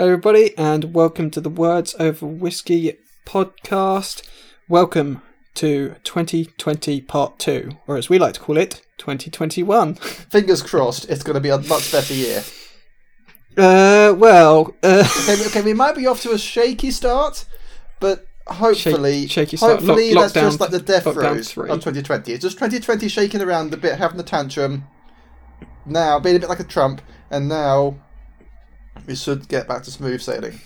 Hello, everybody, and welcome to the Words Over Whiskey podcast. Welcome to 2020 Part 2, or as we like to call it, 2021. Fingers crossed, it's going to be a much better year. Uh, well, uh, Okay, okay, we might be off to a shaky start, but hopefully, Shake- shaky start. hopefully Lock- that's just like the death throes of 2020. It's just 2020 shaking around a bit, having a tantrum. Now being a bit like a Trump, and now we should get back to smooth sailing.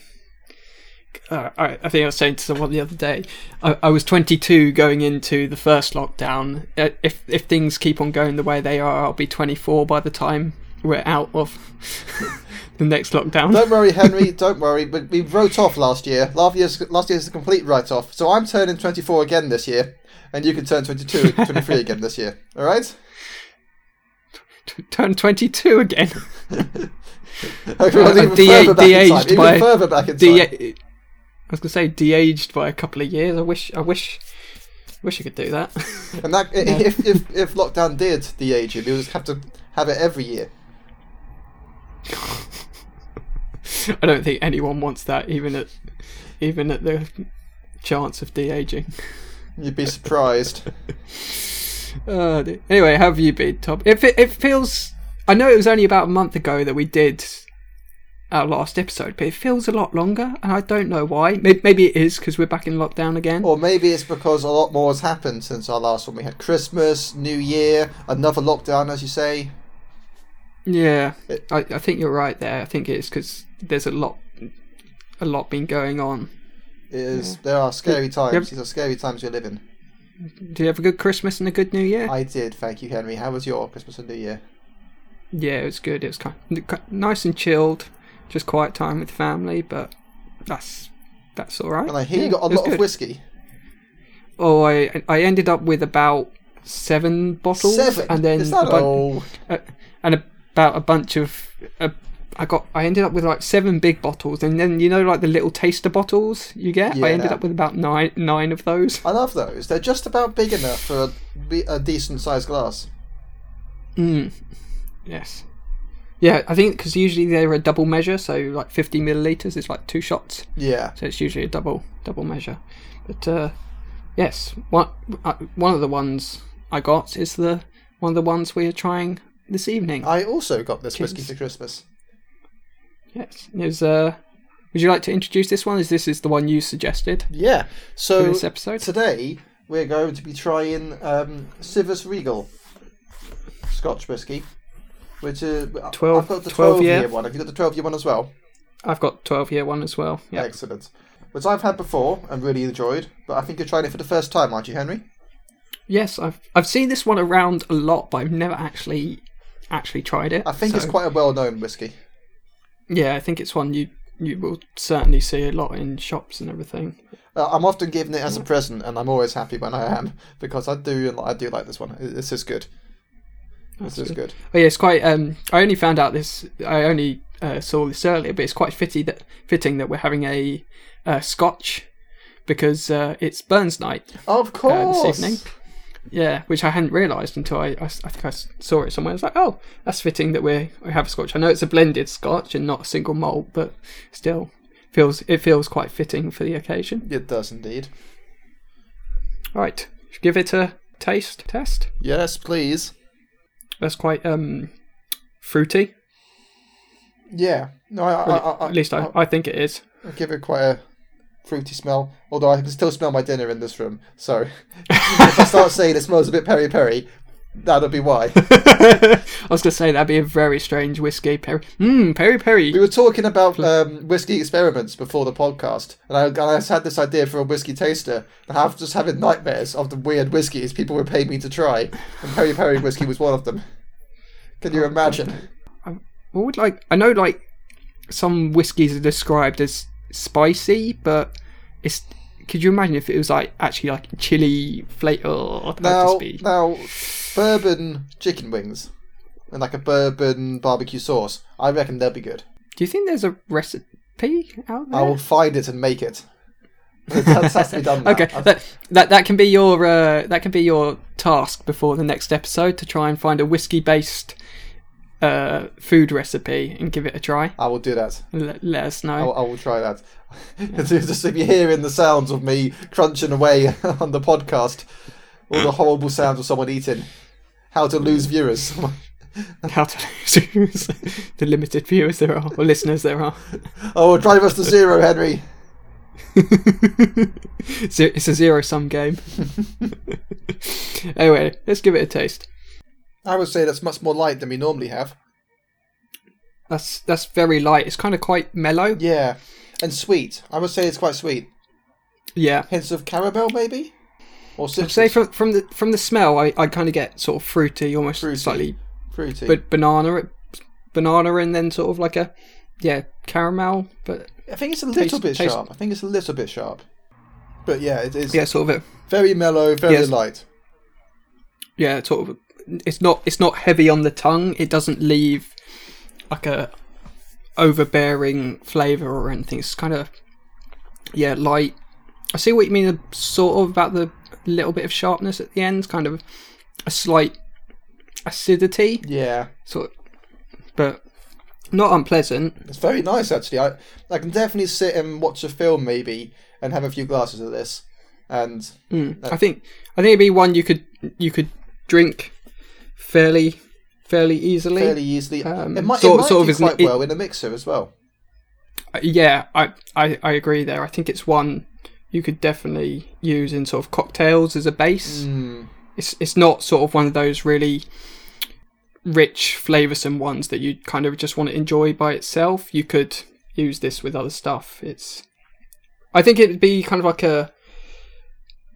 uh, I, I think I was saying to someone the other day, I, I was 22 going into the first lockdown. Uh, if if things keep on going the way they are, I'll be 24 by the time we're out of the next lockdown. Don't worry, Henry. don't worry. But we wrote off last year. Last year's last year's a complete write-off. So I'm turning 24 again this year, and you can turn 22, 23 again this year. All right? Turn 22 again. Everyone's Uh, even de- further back in time. de-aged Even by- further back in time. De- I was gonna say de-aged by a couple of years. I wish, I wish, wish I could do that. And that if, if if lockdown did de-age him, he would just have to have it every year. I don't think anyone wants that, even at even at the chance of de-aging. You'd be surprised. Uh, anyway, how have you been, Tom? If it, it feels, I know it was only about a month ago that we did our last episode, but it feels a lot longer, and I don't know why. Maybe, maybe it is because we're back in lockdown again. or maybe it's because a lot more has happened since our last one. We had Christmas, New Year, another lockdown, as you say. Yeah, It- I, I think you're right there. I think it's because there's a lot, a lot been going on. It is there are scary times. Yep. These are scary times we live in. Do you have a good Christmas and a good New Year? I did, thank you, Henry. How was your Christmas and New Year? Yeah, it was good. It was kind of, nice and chilled, just quiet time with family. But that's that's all right. And I hear Yeah, you got a lot of whiskey. Oh, I I ended up with about seven bottles, Seven. and then is that a bun- all? uh, and about a bunch of. Uh, I got. I ended up with like seven big bottles, and then you know, like the little taster bottles you get. I ended Yeah. up with about nine nine of those. I love those. They're just about big enough for a, a decent sized glass. Mm. Yes. Yeah, I think because usually they're a double measure, so like fifty milliliters is like two shots. Yeah. so it's usually a double double measure. But uh, yes, one uh, one of the ones I got is the one of the ones we are trying this evening. I also got this whiskey for Christmas. yes, is uh, would you like to introduce this one? Is this is the one you suggested Yeah. So this episode? today we're going to be trying um, Chivas Regal Scotch whiskey, which is Twelve- I've got the 12 twelve year year. one. Have you got the twelve year one as well? I've got twelve year one as well. Yeah, Excellent. Which I've had before and really enjoyed, but I think you're trying it for the first time, aren't you, Henry? yes, I've I've seen this one around a lot, but I've never actually actually tried it. I think it's quite a well known whiskey. yeah. I think it's one you you will certainly see a lot in shops and everything. Uh, I'm often given it as a present, and I'm always happy when I am because I do I do like this one. This is good. This is good. Oh yeah, it's quite. Um, I only found out this. I only uh, saw this earlier, but it's quite fitting that fitting that we're having a uh, Scotch because uh, it's Burns night Of uh, course. this evening. Yeah, which I hadn't realised until I, I, I think I saw it somewhere. I was like, oh, that's fitting that we we have a Scotch. I know it's a blended Scotch and not a single malt, but still feels it feels quite fitting for the occasion. It does indeed. All right, give it a taste test. Yes, please. That's quite um fruity. Yeah. No, I, I, I, I, At least I, I think it is. I give it quite a fruity smell. Although I can still smell my dinner in this room. So if I start saying it smells a bit peri peri, that'll be why. I was going to say that'd be a very strange whiskey. Peri, mmm, peri We were talking about um, whiskey experiments before the podcast, and I, and I had this idea for a whiskey taster. And I was just having nightmares of the weird whiskies people were paying me to try, and peri peri whiskey was one of them. Can you imagine? What would like? I know like some whiskies are described as spicy, but it's. Could you imagine if it was like actually like chili flavor? Oh, Now, now, bourbon chicken wings and like a bourbon barbecue sauce. I reckon they'll be good. Do you think there's a recipe out there? I will find it and make it. Has has to be done. now. Okay, that, that that can be your uh, that can be your task before the next episode to try and find a whiskey based uh, food recipe and give it a try. I will do that. Let, let us I know. will, I will try that. Just if you're hearing the sounds of me crunching away on the podcast, all the horrible sounds of someone eating, how to lose viewers. How to lose viewers. the limited viewers there are, or listeners there are. oh, drive us to zero, Henry. It's a zero sum game. anyway, let's give it a taste. I would say that's much more light than we normally have. That's that's very light. It's kind of quite mellow. Yeah, and sweet. I would say it's quite sweet. Yeah. Hints of caramel, maybe, or I'd say from from the from the smell, I, I kind of get sort of fruity, almost Fruity. slightly, fruity. but banana, banana, and then sort of like a yeah caramel, but I think it's a little taste- bit taste- sharp. I think it's a little bit sharp. But yeah, it is yeah, sort of a very mellow, very Yes. light. yeah sort of. It's not it's not heavy on the tongue. It doesn't leave like a overbearing flavor or anything. It's kind of yeah light. I see what you mean, sort of about the little bit of sharpness at the end, kind of a slight acidity, Yeah, sort, of, but not unpleasant. it's very nice actually. I I can definitely sit and watch a film maybe and have a few glasses of this. And Mm. I think I think it'd be one you could you could drink fairly fairly easily. fairly easily, Um, it might, sort- it might sort of do isn't quite it- well in a mixer as well. Uh, Yeah, I, I I agree there. I think it's one you could definitely use in sort of cocktails as a base. Mm. It's it's not sort of one of those really rich, flavoursome ones that you kind of just want to enjoy by itself. You could use this with other stuff. It's I think it'd be kind of like a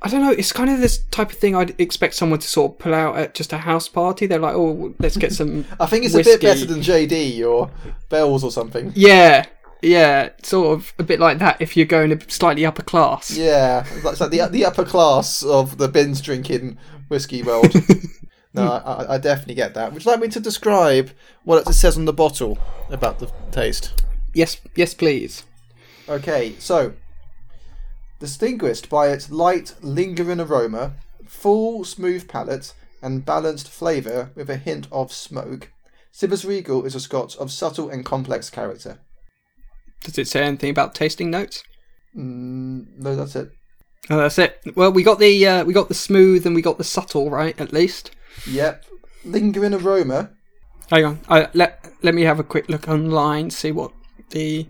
I don't know. It's kind of this type of thing I'd expect someone to sort of pull out at just a house party. They're like, "Oh, let's get some I think it's a bit better than JD or Bells or something. Yeah, yeah, sort of a bit like that if you're going a slightly upper class. Yeah, it's like the the upper class of the bins drinking whiskey world. no, I, I- I definitely get that. Would you like me to describe what it says on the bottle about the taste? Yes, yes, please. Okay, so distinguished by its light, lingering aroma, full, smooth palate, and balanced flavour with a hint of smoke, Chivas Regal is a Scotch of subtle and complex character. Does it say anything about tasting notes? Mm, no, that's it. Oh, that's it. Well, we got the uh, we got the smooth and we got the subtle right at least. Yep. Lingering aroma. Hang on, I, let let me have a quick look online, see what the.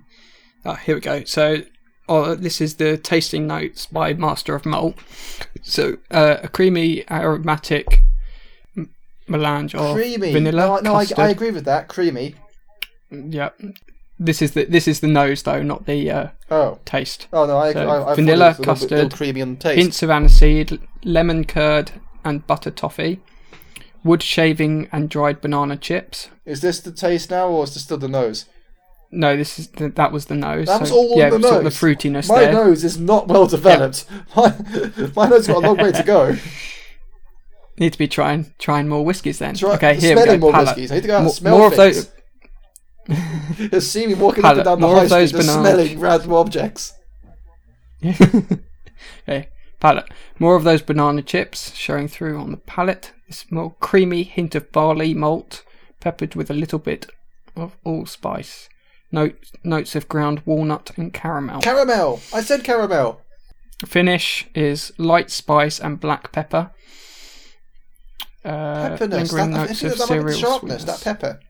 Oh, here we go. So, oh, this is the tasting notes by Master of Malt. So, uh, a creamy aromatic m- melange of Creamy. vanilla, no, I- no I. I agree with that. Creamy. Yeah. This is the this is the nose though, not the uh, Oh. taste. Oh no, I, So, I, I vanilla, thought it was a little custard, little creamy on the taste. Hints of aniseed, lemon curd, and butter toffee. Wood shaving and dried banana chips. Is this the taste now, or is this still the nose? No, this is the, that was the nose. That was so, all yeah, the sort of nose. the fruitiness My there. nose is not well developed. My, my nose has got a long way to go. Need to be trying trying more whiskies then. Try, okay, here we smelling go. more palate. whiskies. I need to go out More- and smell more of things. those- Just see me walking up and down the More high of street, just smelling random objects. okay, palate. More of those banana chips showing through on the palate. This more creamy hint of barley malt, peppered with a little bit of allspice. Note, notes of ground walnut and caramel. Caramel. I said caramel. Finish is light spice and black pepper. Uh, Pepperness. That, I think of that might be sharpness. That pepper.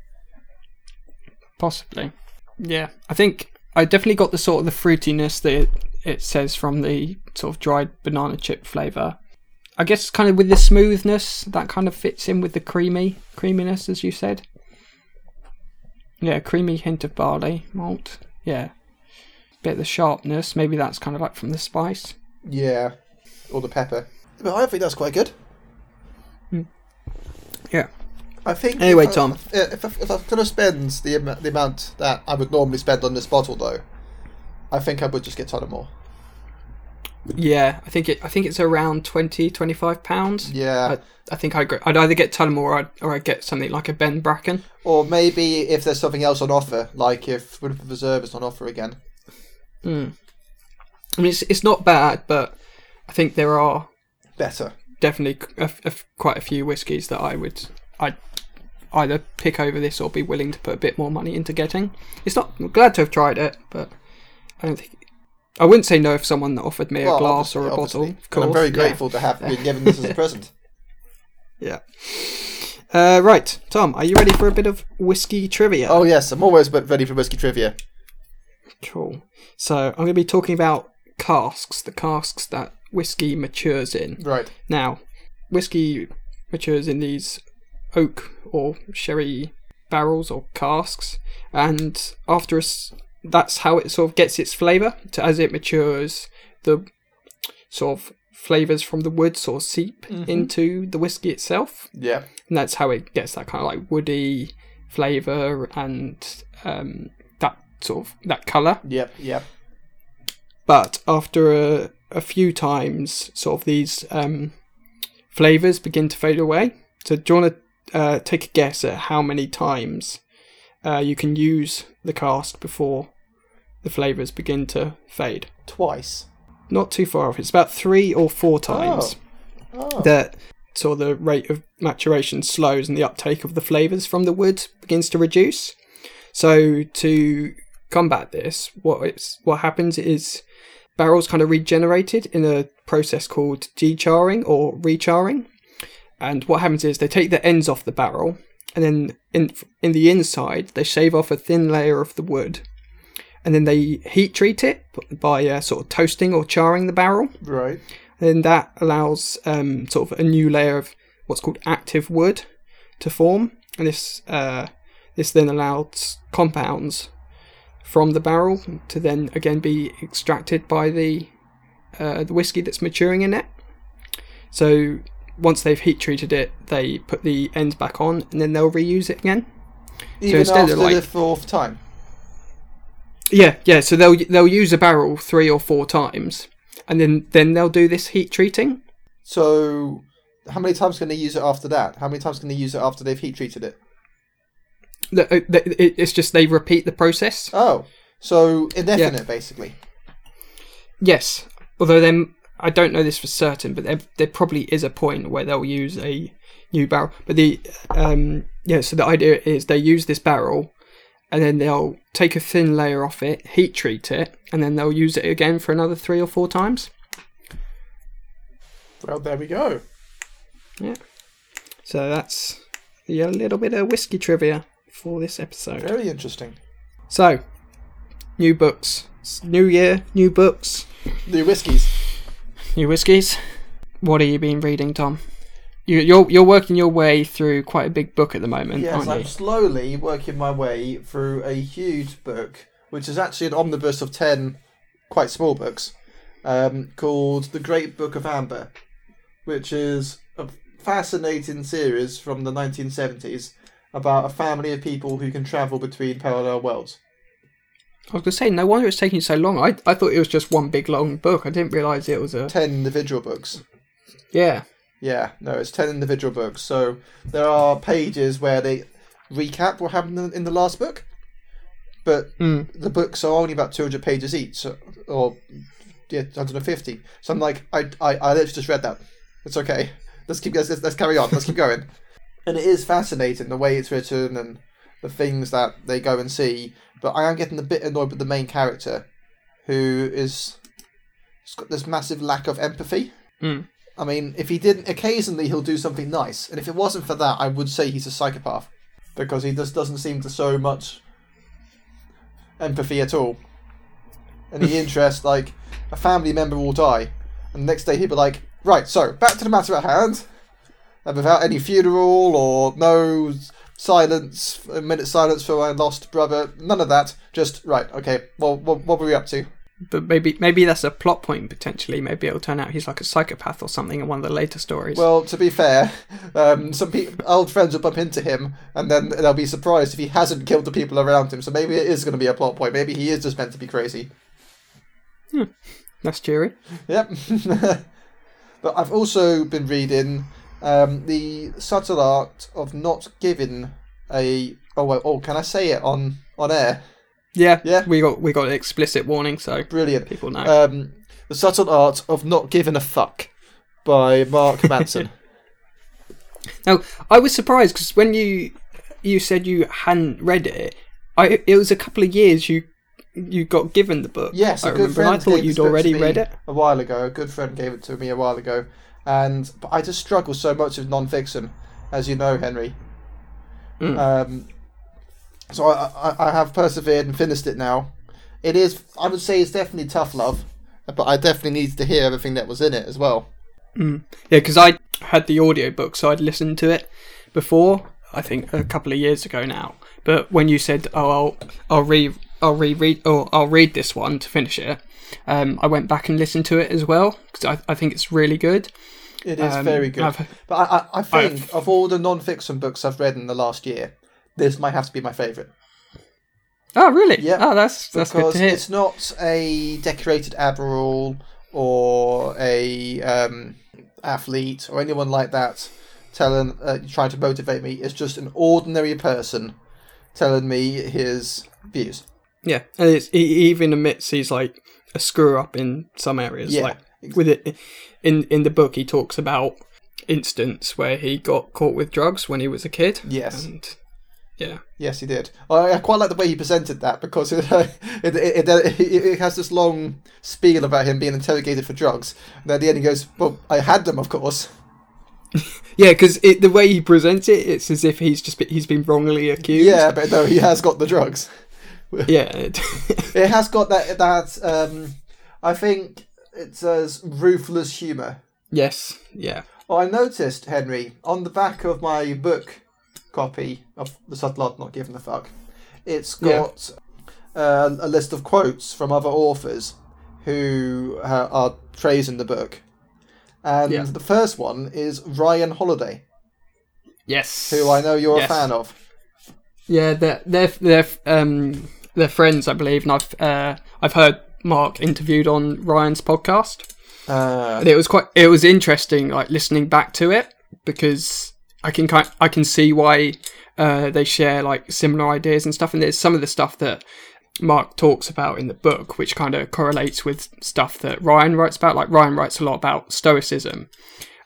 Possibly. Yeah, I think I definitely got the sort of the fruitiness that it, it says from the sort of dried banana chip flavour. I guess kind of with the smoothness that kind of fits in with the creamy creaminess, as you said. Yeah, creamy hint of barley malt. Yeah, bit of the sharpness. Maybe that's kind of like from the spice. Yeah. Or the pepper. But I think that's quite good. Hmm. Yeah. I think. Anyway, if I- Tom. If, if, if I was going to spend the, the amount that I would normally spend on this bottle, though, I think I would just get Tullamore. Yeah, I think it. I think it's around 20, 25 pounds. Yeah. I, I think I'd, I'd either get Tullamore or I'd, or I'd get something like a Ben Bracken. Or maybe if there's something else on offer, like if Woodford Reserve is on offer again. Mm. I mean, it's it's not bad, but I think there are Better. definitely a, a- quite a few whiskies that I would I'd either pick over this or be willing to put a bit more money into getting. It's not. I'm glad to have tried it, but I don't think. I wouldn't say no if someone offered me a glass or a bottle. Of course, I'm very yeah. grateful to have been given this as a present. Yeah. Uh, right, Tom, are you ready for a bit of whiskey trivia? Oh yes, I'm always but ready for whiskey trivia. Cool. So I'm going to be talking about casks, the casks that whiskey matures in. Right. Now, whiskey matures in these oak or sherry barrels or casks, and after a s that's how it sort of gets its flavour. So as it matures, the sort of flavours from the wood sort of seep into the whiskey itself, Yeah. and that's how it gets that kind of like woody flavour and um, that sort of that colour. Yep. Yep. But after a, a few times, sort of these um, flavors begin to fade away. So, do you want to uh, take a guess at how many times uh, you can use the cask before the flavors begin to fade? Twice. Not too far off. It's about three or four oh. times Oh. that sort of the rate of maturation slows and the uptake of the flavors from the wood begins to reduce. So to combat this, what it's what happens is barrels kind of regenerated in a process called decharring or recharring. And what happens is they take the ends off the barrel and then in in the inside they shave off a thin layer of the wood. And then they heat treat it by uh, sort of toasting or charring the barrel Right. then that allows um, sort of a new layer of what's called active wood to form, and this uh, this then allows compounds from the barrel to then again be extracted by the uh, the whiskey that's maturing in it. So once they've heat treated it, they put the ends back on, and then they'll reuse it again. Even instead after like- the fourth time. Yeah, yeah. So they'll they'll use a barrel three or four times, and then then they'll do this heat treating. So, how many times can they use it after that? How many times can they use it after they've heat treated it? Uh, It's just they repeat the process. Oh, so indefinite, basically. Yes, although then I don't know this for certain, but there there probably is a point where they'll use a new barrel. But the um yeah, so the idea is they use this barrel, and then they'll take a thin layer off it, heat treat it, and then they'll use it again for another three or four times. Well, there we go. Yeah. So that's a little bit of whiskey trivia for this episode. Very interesting. So, new books, new year, new books, New whiskies. New whiskies. What have you been reading, Tom? You, you're you're working your way through quite a big book at the moment, Yes, I'm you? slowly working my way through a huge book, which is actually an omnibus of 10 quite small books, um, called The Great Book of Amber, which is a fascinating series from the 1970s about a family of people who can travel between parallel worlds. I was gonna say, no wonder it's taking so long. I I thought it was just one big long book. I didn't realise it was a 10 individual books. yeah. Yeah, no, it's 10 individual books. So there are pages where they recap what happened in- in the last book, but Mm. the books are only about 200 pages each, or yeah, 150. So I'm like, I, I, I literally just read that. It's okay. Let's keep, let's, let's carry on. Let's keep going. And it is fascinating the way it's written and the things that they go and see. But I am getting a bit annoyed with the main character, who is has got this massive lack of empathy. Mm. I mean, if he didn't, occasionally he'll do something nice, and if it wasn't for that, I would say he's a psychopath because he just doesn't seem to show much empathy at all. Any interest, like a family member will die, and the next day he'll be like, "Right, so back to the matter at hand," and without any funeral or no silence, a minute silence for my lost brother, none of that. Just right, okay. Well, what, what were we up to? But maybe maybe that's a plot point potentially. Maybe it'll turn out he's like a psychopath or something in one of the later stories. Well, to be fair, um, some pe- old friends will bump into him, and then they'll be surprised if he hasn't killed the people around him. So maybe it is going to be a plot point. Maybe he is just meant to be crazy. Hmm. that's cheery. Yep. but I've also been reading um, the subtle art of not giving a. Oh well. Oh, can I say it on on air? Yeah, Yeah. We got we got an explicit warning, so Brilliant. people know. Um, the subtle art of not giving a fuck by Mark Manson. Now, I was surprised because when you you said you hadn't read it. I it was a couple of years you you got given the book. Yes, I a good remember. I thought you'd this book to already read it. a while ago. A good friend gave it to me a while ago, and but I just struggle so much with non-fiction, as you know, Henry. Mm. Um, so I, I I have persevered and finished it now. It is, I would say, it's definitely tough love, but I definitely needed to hear everything that was in it as well. Yeah, because I had the audiobook, so I'd listened to it before. I think a couple of years ago now. But when you said, "Oh, I'll I'll re I'll reread or I'll read this one to finish it," um, I went back and listened to it as well because I, I think it's really good. It is Um, very good. I've- But I, I, I think I've- of all the non-fiction books I've read in the last year, this might have to be my favourite. Oh, really? Yeah, Oh, that's that's good because to hear. it's not a decorated admiral or a um, athlete or anyone like that telling uh, trying to motivate me. It's just an ordinary person telling me his views. Yeah, and it's, he he even admits he's like a screw up in some areas. Yeah. Like with it in in the book, he talks about instance where he got caught with drugs when he was a kid. Yes. and yeah, Yes, he did. I, I quite like the way he presented that because it, it, it, it, it has this long spiel about him being interrogated for drugs. And at the end, he goes, "Well, I had them, of course." yeah, because the way he presents it, it's as if he's just been, he's been wrongly accused. Yeah, but no, he has got the drugs. yeah, it- It has got that that um, I think it says ruthless humour. yes, yeah, Well, I noticed Henry on the back of my book copy of the subtle art not giving a fuck. it's got uh, a list of quotes from other authors who uh, are praising the book, and Yeah. the first one is Ryan Holiday, yes. who I know you're Yes. a fan of. Yeah, they're they're they're um they're friends, I believe, and I've uh I've heard Mark interviewed on Ryan's podcast. Uh, it was quite it was interesting like listening back to it because I can kind I can see why uh, they share like similar ideas and stuff. And there's some of the stuff that Mark talks about in the book which kind of correlates with stuff that Ryan writes about. Like Ryan writes a lot about stoicism.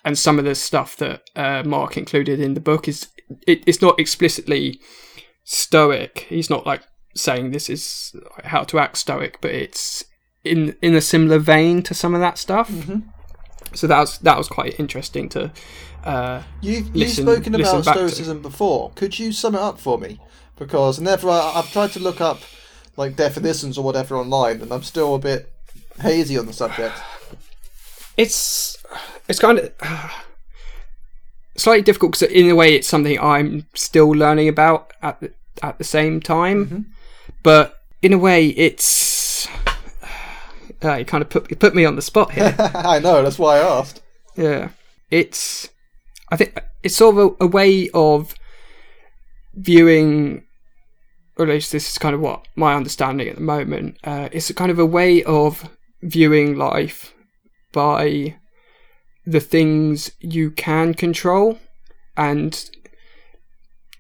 And some of the stuff that uh, Mark included in the book is it, it's not explicitly stoic. He's not like saying this is how to act stoic but it's in in a similar vein to some of that stuff so that was that was quite interesting to uh, You've, you've listen- spoken about back to. stoicism before. Could you sum it up for me? Because whenever I, I've tried to look up like definitions or whatever online, and I'm still a bit hazy on the subject. it's it's kind of slightly difficult because in a way it's something I'm still learning about at the, at the same time, but in a way it's uh, it kind of put it put me on the spot here. I know. That's why I asked. Yeah, it's. I think it's sort of a, a way of viewing, or at least this is kind of what my understanding at the moment. Uh, it's a kind of a way of viewing life by the things you can control, and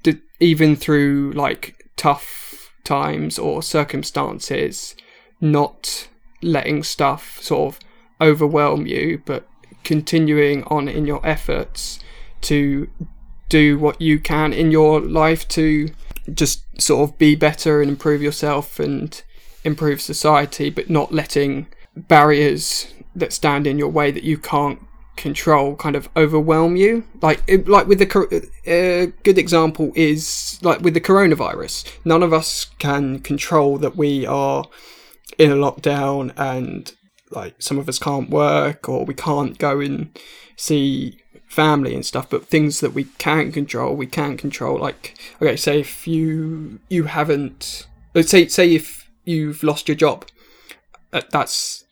d- even through like tough times or circumstances, not letting stuff sort of overwhelm you, but continuing on in your efforts to do what you can in your life to just sort of be better and improve yourself and improve society, but not letting barriers that stand in your way that you can't control kind of overwhelm you. Like, like with the a good example is like with the coronavirus. None of us can control that we are in a lockdown and like some of us can't work or we can't go and see family and stuff but things that we can control we can control. Like okay say if you you haven't say say if you've lost your job uh, that's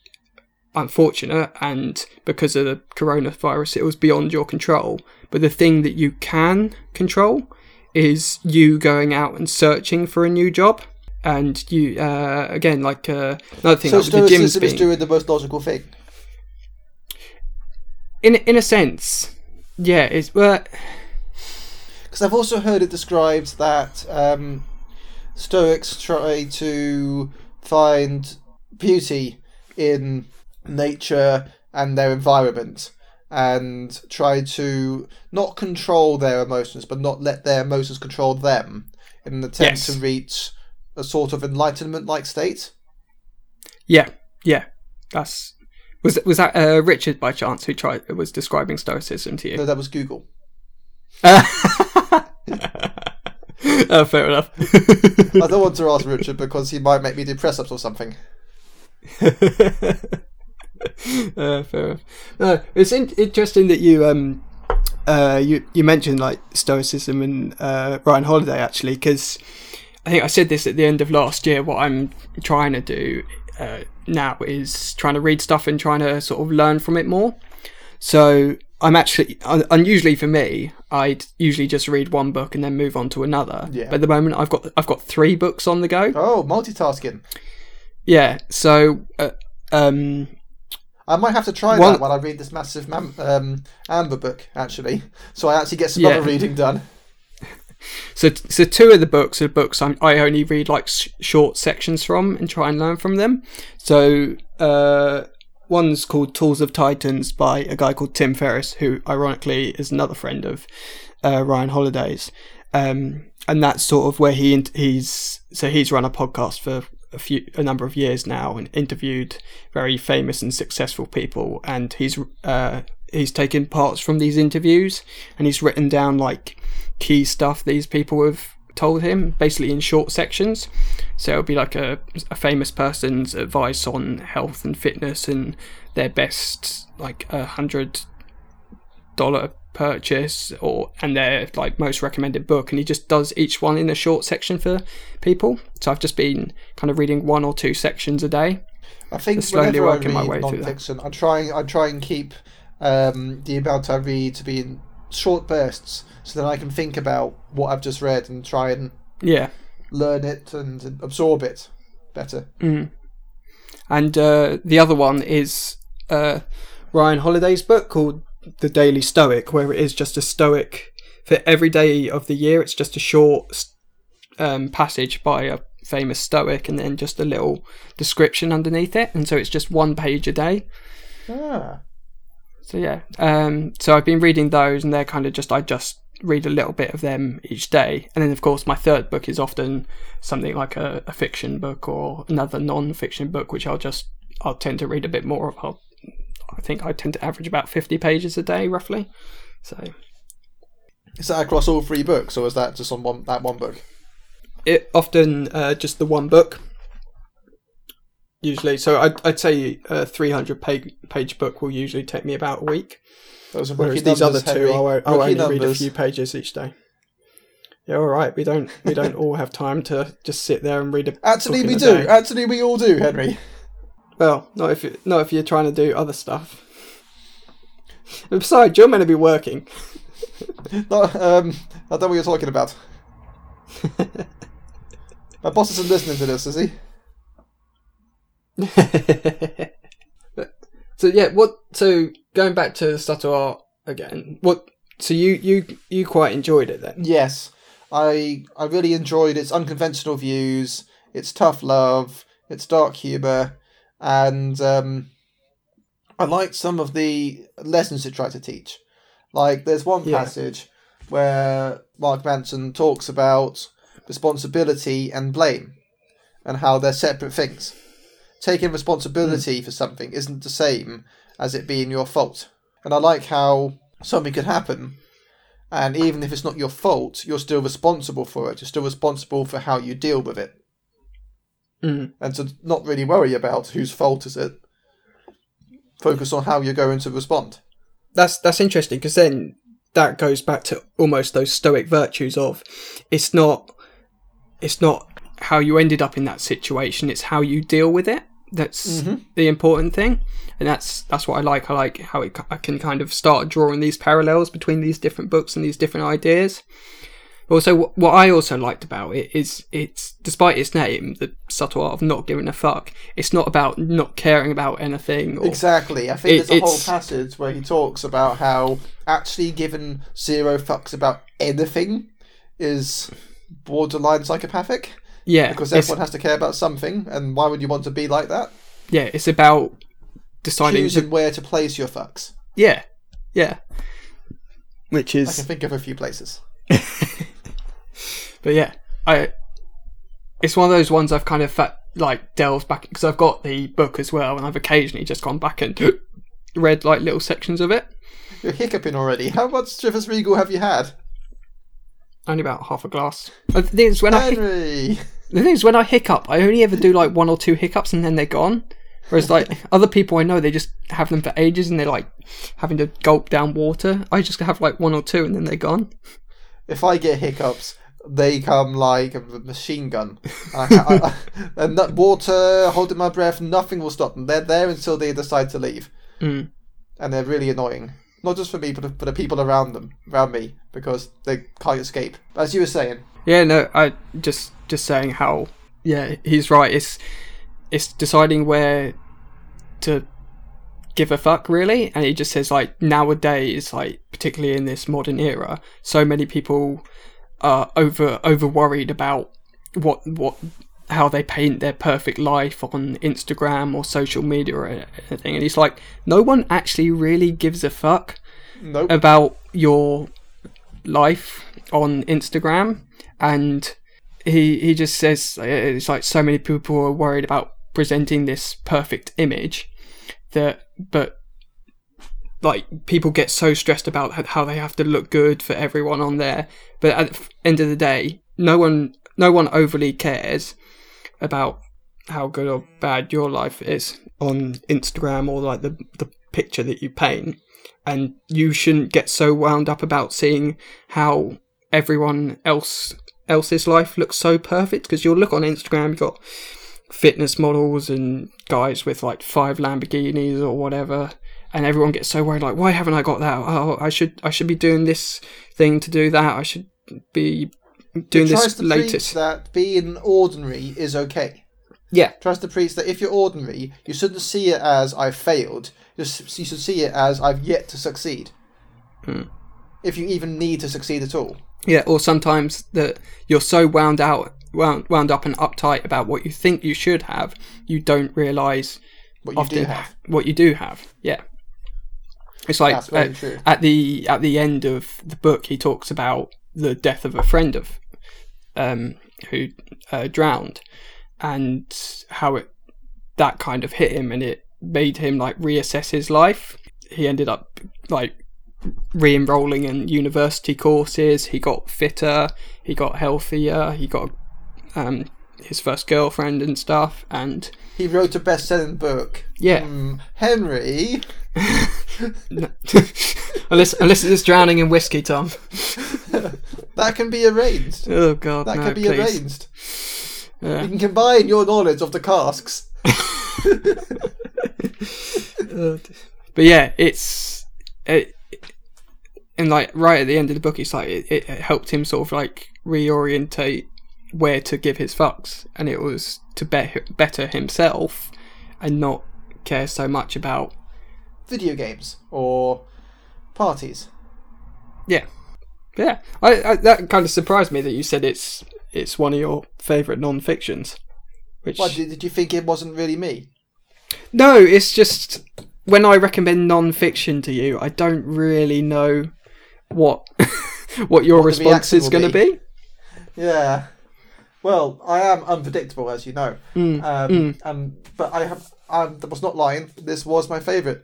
unfortunate and because of the coronavirus it was beyond your control. But the thing that you can control is you going out and searching for a new job and you uh, again like uh, another thing So like with the stoicism is being, doing the most logical thing. in in a sense yeah it's well Because I've also heard it described that um, Stoics try to find beauty in nature and their environment, and try to not control their emotions, but not let their emotions control them in an attempt Yes. to reach a sort of enlightenment like state. Yeah, yeah. That's was was that uh, Richard by chance who tried was describing stoicism to you? No, that was Google. oh, fair enough. I don't want to ask Richard because he might make me do press ups or something. uh, fair enough. No, it's in- interesting that you um uh you you mentioned like stoicism and uh, Ryan Holiday actually because I think I said this at the end of last year. What I'm trying to do uh, now is trying to read stuff and trying to sort of learn from it more. So I'm actually un- unusually for me, I'd usually just read one book and then move on to another. Yeah. But at the moment, I've got I've got three books on the go. Oh, multitasking. Yeah. So uh, um I might have to try One- that while I read this massive mam- um, Amber book, actually. So I actually get some Yeah. other reading done. So, so two of the books are books I'm, I only read like sh- short sections from and try and learn from them. So, uh, one's called Tools of Titans by a guy called Tim Ferriss, who ironically is another friend of uh, Ryan Holiday's. Um, and that's sort of where he he's so he's run a podcast for a few a number of years now and interviewed very famous and successful people and he's uh, he's taken parts from these interviews and he's written down like key stuff these people have told him basically in short sections. So it'll be like a, a famous person's advice on health and fitness and their best like a hundred dollar purchase or and their like most recommended book. And he just does each one in a short section for people. So i've just been kind of reading one or two sections a day. I think Just slowly working my way through that. non-fiction, I try I try and keep um, the amount I read to be in short bursts, so that I can think about what I've just read and try and yeah learn it and absorb it better. and uh, the other one is uh, Ryan Holiday's book called The Daily Stoic, where it is just a Stoic for every day of the year. It's just a short um, passage by a famous Stoic, and then just a little description underneath it. And so it's just one page a day. Ah, So yeah, um, so I've been reading those, and they're kind of just I just read a little bit of them each day, and then of course my third book is often something like a, a fiction book or another non-fiction book, which I'll just I'll tend to read a bit more of. I'll, I think I tend to average about fifty pages a day, roughly. So is that across all three books, or is that just on one that one book? it often uh, just the one book. Usually, so I'd, I'd say a 300 page, page book will usually take me about a week. Those are Whereas these other two, Henry. I'll, I'll Rookie only read a few pages each day. Yeah, all right. We don't we don't all have time to just sit there and read a. Actually, we a do. day. Actually, we all do, Henry. Well, not if you, not if you're trying to do other stuff. And besides, you're meant to be working. No, um, I don't know what you're talking about. My boss isn't listening to this, is he? So yeah, what? So going back to subtle art again. What? So you you you quite enjoyed it then? Yes, I I really enjoyed its unconventional views, its tough love, its dark humor, and um, I liked some of the lessons it tried to teach. Like there's one Yeah. passage where Mark Manson talks about responsibility and blame, and how they're separate things. Taking responsibility for something isn't the same as it being your fault. And I like how something could happen and even if it's not your fault, you're still responsible for it. You're still responsible for how you deal with it. Mm. And to not really worry about whose fault is it. Focus on how you're going to respond. That's that's interesting because then that goes back to almost those stoic virtues of it's not it's not how you ended up in that situation it's how you deal with it that's mm-hmm. the important thing and that's that's what i like. I like how it, i can kind of start drawing these parallels between these different books and these different ideas. Also what i also liked about it is it's despite its name the subtle art of not giving a fuck it's not about not caring about anything or Exactly. I think It- there's a whole passage where he talks about how actually giving zero fucks about anything is borderline psychopathic yeah because everyone has to care about something, and why would you want to be like that? yeah it's about deciding Choosing to, where to place your fucks. yeah Yeah. Which is I can think of a few places. But yeah, I it's one of those ones I've kind of fa- like delved back because I've got the book as well, and I've occasionally just gone back and read like little sections of it. You're hiccuping already. How much Chivas Regal have you had? Only about half a glass. The thing is, when I Henry! The thing is, when I hiccup, I only ever do like one or two hiccups and then they're gone. Whereas like other people I know, they just have them for ages and they're like having to gulp down water. I just have like one or two and then they're gone. If I get hiccups, they come like a machine gun. I, I, and that water, holding my breath, nothing will stop them. They're there until they decide to leave. Mm. And they're really annoying. Not just for me, but for the people around them, around me, because they can't escape. As you were saying, Yeah, no, I just just saying how yeah, he's right. It's it's deciding where to give a fuck really, and he just says like nowadays, like particularly in this modern era, so many people are over over worried about what what how they paint their perfect life on Instagram or social media or anything, and he's like, no one actually really gives a fuck nope. about your life on Instagram, and he he just says uh, it's like so many people are worried about presenting this perfect image that, but like people get so stressed about how they have to look good for everyone on there, but at the end of the day, no one no one overly cares about how good or bad your life is on Instagram or like the the picture that you paint and you shouldn't get so wound up about seeing how everyone else else's life looks so perfect because you'll look on Instagram you've got fitness models and guys with like five Lamborghinis or whatever and everyone gets so worried like why haven't I got that oh I should I should be doing this thing to do that I should be doing this latest that being ordinary is okay. yeah tries to preach that if you're ordinary, you shouldn't see it as I've failed. You you should see it as I've yet to succeed. Hmm. If you even need to succeed at all. Yeah, or sometimes that you're so wound out, wound, wound up and uptight about what you think you should have, you don't realise What you often do have. what you do have. Yeah, it's like uh, at the at the end of the book, he talks about the death of a friend of um, who uh, drowned, and how it that kind of hit him, and it made him like reassess his life. He ended up like re-enrolling in university courses. He got fitter. He got healthier. He got um, his first girlfriend and stuff. And He wrote a best selling book. yeah, Hmm, Henry. unless unless it's drowning in whiskey, Tom. That can be arranged. Oh God, That no, can be please. arranged. Yeah. You can combine your knowledge of the casks. But yeah, it's it, and like right at the end of the book, it's like it, it helped him sort of like reorientate where to give his fucks, and it was to be- better himself and not care so much about Video games or parties. yeah, yeah. I, I that kind of surprised me that you said it's it's one of your favorite non-fictions. Which Why did, did you think it wasn't really me? no, it's just when I recommend non-fiction to you, I don't really know what what your What response is going to be. Yeah. Well, I am unpredictable, as you know. Mm, Um, um, but I have I was not lying. This was my favourite.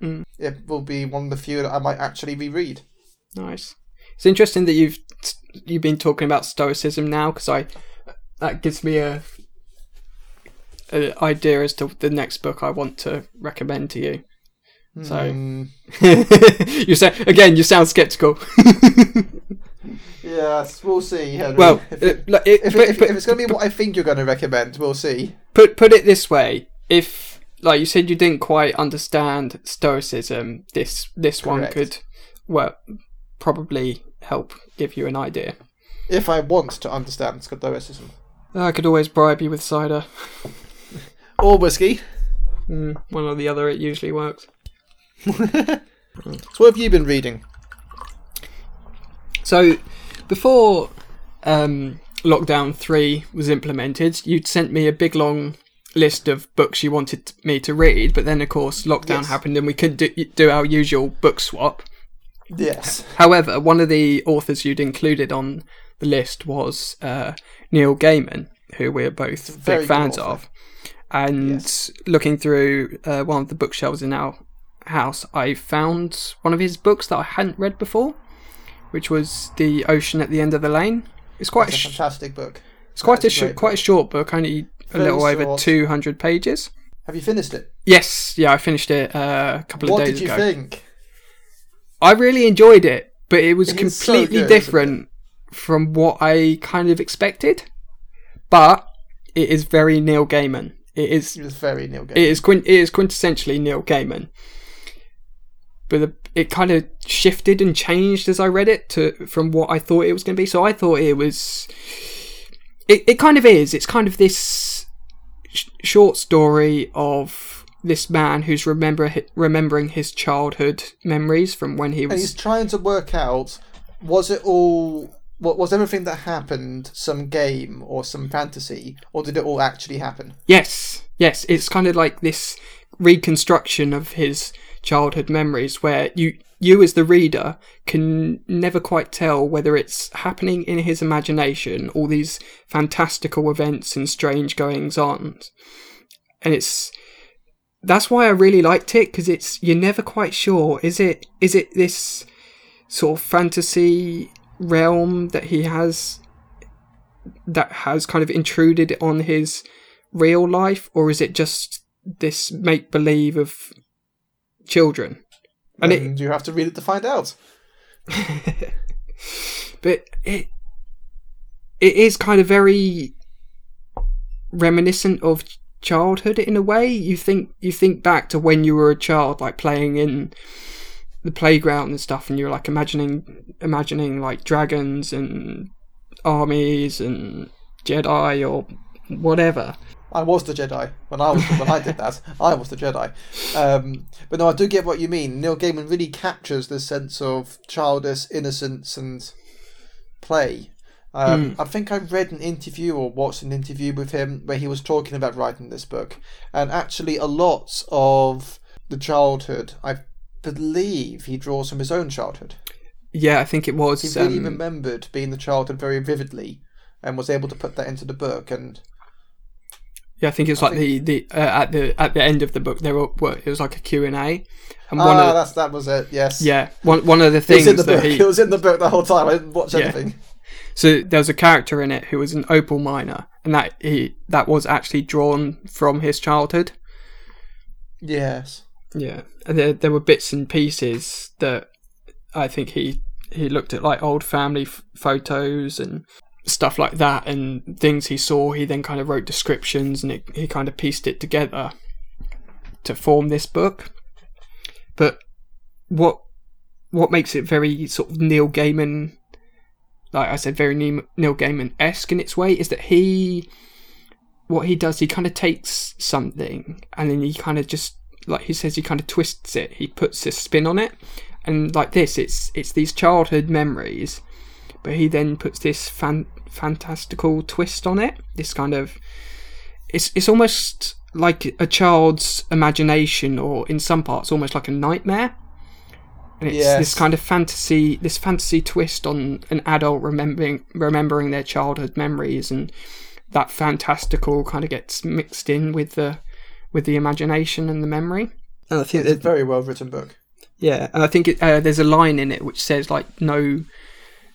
Mm. It will be one of the few that I might actually reread. Nice. It's interesting that you've you've been talking about stoicism now because I that gives me a, a idea as to the next book I want to recommend to you. So Hmm. you say again, you sound skeptical. Yes, we'll see. Henry. well, if, uh, it, it- if, but- if, but- if it's going to be what I think you're going to recommend, we'll see. put put it this way: if like you said, you didn't quite understand stoicism, this this one could well probably help give you an idea. If I want to understand Stoicism I could always bribe you with cider. or whiskey. Mm, one or the other, it usually works. So, what have you been reading? So, before um, lockdown three was implemented, you'd sent me a big long list of books you wanted me to read, but then of course lockdown Yes. happened and we couldn't do, do our usual book swap. Yes. However, one of the authors you'd included on the list was uh, Neil Gaiman, who we're both big fans author. of. And Yes. looking through uh, one of the bookshelves in our house, I found one of his books that I hadn't read before, which was The Ocean at the End of the Lane. It's quite a a sh- fantastic book. it's quite a That's sh- great quite a short book, only a Very little over two hundred pages. Have you finished it? Yes, yeah, I finished it uh, a couple of days ago. What did you ago. think? I really enjoyed it, but it was It is so completely good, different from what I kind of expected. But it is very Neil Gaiman. It is It was very Neil Gaiman. it is quint- it is quintessentially Neil Gaiman. But it kind of shifted and changed as I read it to from what I thought it was going to be. So I thought it was. It it kind of is. It's kind of this sh- short story of this man who's remember remembering his childhood memories from when he was. and was he's trying to work out was it all what was everything that happened some game or some fantasy or did it all actually happen Yes, yes, it's kind of like this reconstruction of his childhood memories where you you as the reader can never quite tell whether it's happening in his imagination all these fantastical events and strange goings on. And it's that's why I really liked it because it's you're never quite sure is it is it this sort of fantasy realm that he has that has kind of intruded on his real life or is it just this make believe of children. And and, it you have to read it to find out. But it it is kind of very reminiscent of childhood in a way. You think you think back to when you were a child like playing in the playground and stuff and you're like imagining imagining like dragons and armies and jedi or whatever I was the Jedi when I was when I did that. I was the Jedi. Um, but no, I do get what you mean. Neil Gaiman really captures this sense of childish innocence and play. Um, I think I read an interview or watched an interview with him where he was talking about writing this book, and actually a lot of the childhood, I believe, he draws from his own childhood. yeah i think it was He really um, remembered being the childhood very vividly, and was able to put that into the book. And Yeah, I think it's like the the uh, at the at the end of the book there were, it was like a Q and A, and one ah, of that's that was it. Yes. yeah one one of the It was things in the that book. he It was in the book the whole time. I didn't watch Yeah. anything. so there was a character in it who was an opal miner, and that he that was actually drawn from his childhood. Yes. Yeah, and there there were bits and pieces that I think he he looked at like old family f- photos and stuff like that, and things he saw. He then kind of wrote descriptions, and it, he kind of pieced it together to form this book. But what what makes it very sort of Neil Gaiman, like I said, very Neil Gaiman esque in its way, is that he what he does, he kind of takes something and then he kind of just like he says, he kind of twists it. He puts a spin on it, and like this, it's it's these childhood memories, but he then puts this fan, fantastical twist on it. This kind of it's it's almost like a child's imagination, or in some parts, almost like a nightmare. And it's Yes. this kind of fantasy, this fantasy twist on an adult remembering remembering their childhood memories, and that fantastical kind of gets mixed in with the with the imagination and the memory. And I think It's a very well written book. yeah, and I think it, uh, there's a line in it which says like no,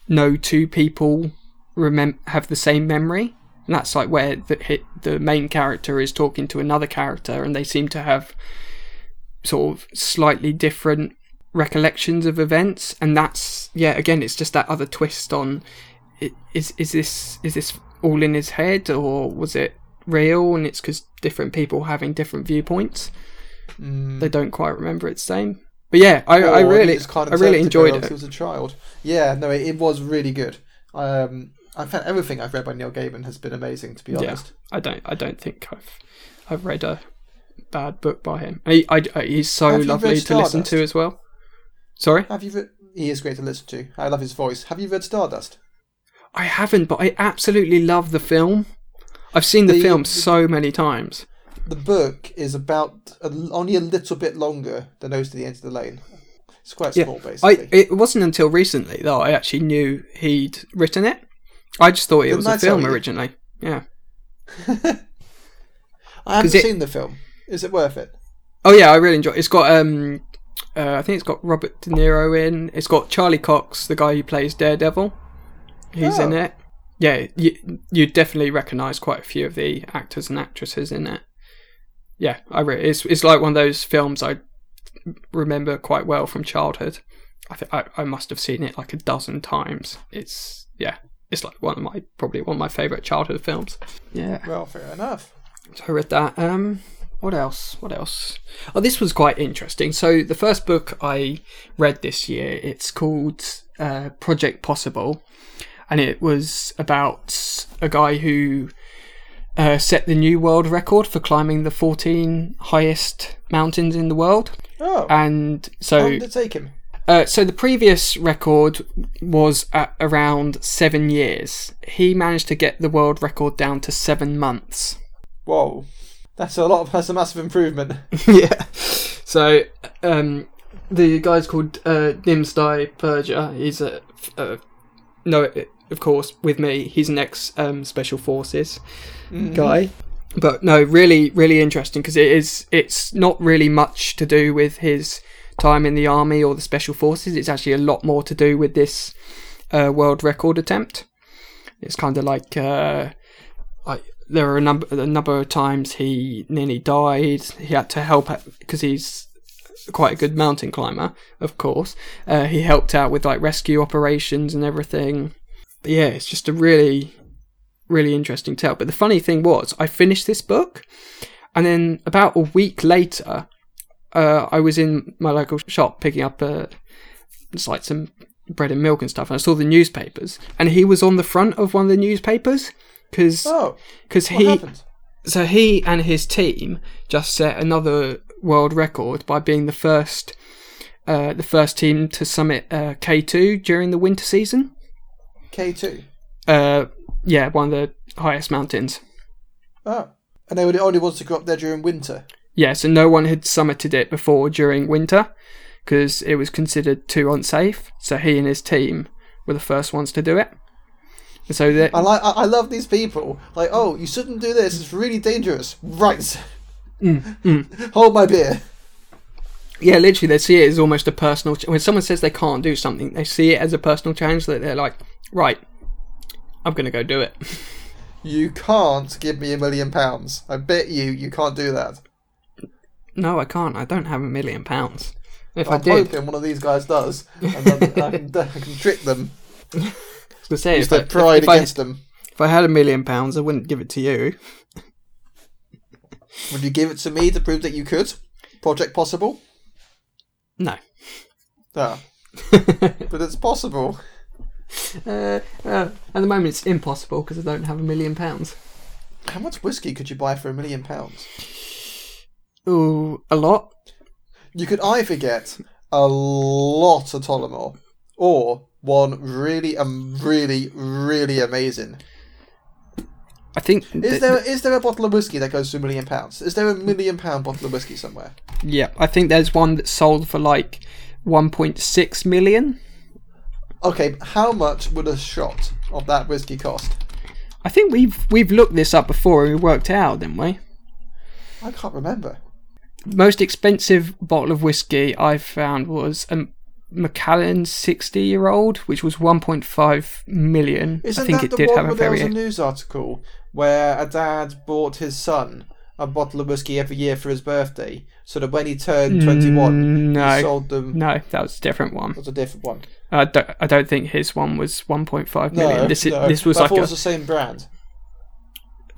no two people remem- have the same memory, and that's like where the hit, the main character is talking to another character, and they seem to have sort of slightly different recollections of events, and that's yeah, again, it's just that other twist on is is this is this all in his head or was it real, and it's because different people having different viewpoints Mm. they don't quite remember it the same. But yeah, I, I really, I really enjoyed it. He was a child. Yeah, no, it, it was really good. Um, I found everything I've read by Neil Gaiman has been amazing. To be Yeah. honest, I don't, I don't think I've, I've read a bad book by him. He, I, I- he's so Have lovely to listen to as well. Sorry, have you? Re- he is great to listen to. I love his voice. Have you read Stardust? I haven't, but I absolutely love the film. I've seen the, The- film so many times. The book is about a, only a little bit longer than those to the End of the Lane. It's quite Yeah, small, I basically. it wasn't until recently though I actually knew he'd written it. I just thought it Didn't was I a film originally. Yeah. I haven't it- seen the film. Is it worth it? Oh yeah, I really enjoy. It. It's got um, uh, I think it's got Robert De Niro in. It's got Charlie Cox, the guy who plays Daredevil. He's in Oh. it. Yeah, you you definitely recognise quite a few of the actors and actresses in it. Yeah, I re- it's it's like one of those films I remember quite well from childhood. I think I, I must have seen it like a dozen times. It's yeah, it's like one of my probably one of my favourite childhood films. Yeah. Well, fair enough. So I read that. Um, what else? What else? Oh, this was quite interesting. So the first book I read this year, it's called uh, Project Possible, and it was about a guy who uh, set the new world record for climbing the 14 highest mountains in the world. Oh, And so, long did it take him? uh, so the previous record was at around seven years. He managed to get the world record down to seven months. Whoa, that's a lot. Of, that's a massive improvement. yeah. So um, the guy's called uh, Nimsdai Purja. He's a uh, no, of course, with me, he's an ex um, special forces guy. But no, really, really interesting because it is. It's not really much to do with his time in the army or the special forces. It's actually a lot more to do with this uh, world record attempt. It's kind of like uh, like there are a number a number of times he nearly died. He had to help because he's quite a good mountain climber, of course. Uh, he helped out with like rescue operations and everything. But yeah, it's just a really, really interesting tale. But the funny thing was, I finished this book, and then about a week later, uh, I was in my local shop picking up uh, just like some bread and milk and stuff, and I saw the newspapers, and he was on the front of one of the newspapers because Oh, because what he happened? so he and his team just set another world record by being the first uh, the first team to summit uh, K2 during the winter season. K two. Uh, yeah, one of the highest mountains. Oh, and they were the only ones to go up there during winter. Yeah, so no one had summited it before during winter because it was considered too unsafe. So he and his team were the first ones to do it. And so that I like. I, love these people. Like, oh, you shouldn't do this. It's really dangerous. Right. Mm, Hold my beer. yeah, literally, they see it as almost a personal. Ch- when someone says they can't do something, they see it as a personal challenge. That they're like, right, I'm gonna go do it. You can't give me a million pounds. I bet you you can't do that. No, I can't. I don't have a million pounds. If I I'm did, hoping one of these guys does, and then I can, I can trick them. I was say Use if I, their pride if, I, against them. if I had a million pounds, I wouldn't give it to you. Would you give it to me to prove that you could? Project possible? No. Ah. but it's possible. Uh, uh, at the moment, it's impossible because I don't have a million pounds. How much whiskey could you buy for a million pounds? Ooh, a lot. You could either get a lot of Tullamore or one really, um, really, really amazing. I think. Is th- there is there a bottle of whiskey that goes for a million pounds? Is there a million pound bottle of whiskey somewhere? yeah, I think there's one that's sold for like 1.6 million. Okay, how much would a shot of that whiskey cost? I think we've we've looked this up before and we worked it out, didn't we? I can't remember. Most expensive bottle of whiskey I found was a Macallan 60 year old, which was 1.5 million. Isn't I think that it the did one have a where there was a news article where a dad bought his son a bottle of whiskey every year for his birthday, so that when he turned twenty-one, mm, no. he sold them. No, that was a different one. That was a different one. I don't, I don't think his one was 1.5 No, million. this, is, no, this was like a. it was the same brand.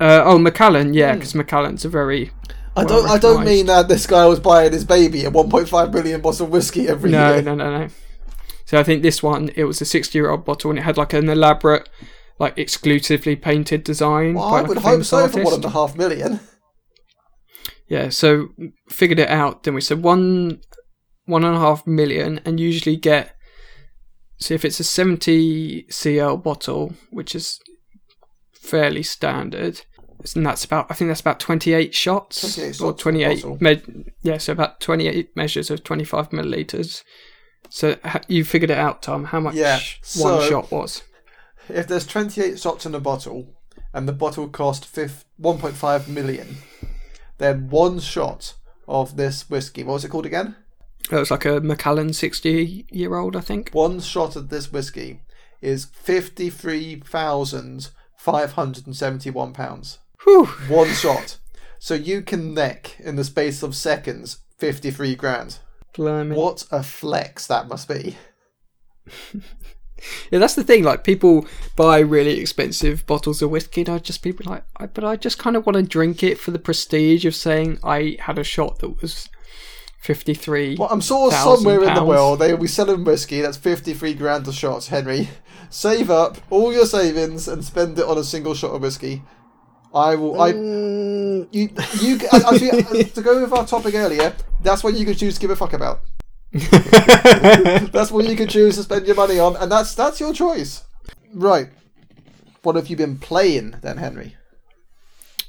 Uh, oh, Macallan, yeah, Hmm. because Macallan's a very. I don't. I don't mean that this guy was buying his baby a 1.5 million bottle of whiskey every No, year. no, no, no. So I think this one, it was a 60 year old bottle and it had like an elaborate, like exclusively painted design. Well, by, I like, would hope so for one artist. and a half million. Yeah, so figured it out. Then we said one, one and a half million, and usually get. So if it's a 70 cl bottle, which is fairly standard, and that's about I think that's about 28 shots 28 or 28 me- yeah so about 28 measures of 25 milliliters. So you figured it out Tom how much Yeah, one so- shot was. If there's 28 shots in a bottle, and the bottle cost fif- 1.5 million, then one shot of this whiskey, what was it called again? It was like a Macallan 60 year old I think One shot of this whiskey is £53,571. pounds. Whew. One shot. So you can neck, in the space of seconds, 53 grand. Blimey. What a flex that must be. Yeah, that's the thing. Like people buy really expensive bottles of whiskey, and I just people like, I, but I just kind of want to drink it for the prestige of saying I had a shot that was fifty three. Well, I'm sure somewhere in the world they will be selling whiskey that's 53 grand a shot, Henry. Save up all your savings and spend it on a single shot of whiskey. I will. I Mm. you you. I, I think, to go with our topic earlier, that's what you can choose to give a fuck about. That's what you can choose to spend your money on, and that's that's your choice. Right. What have you been playing then, Henry?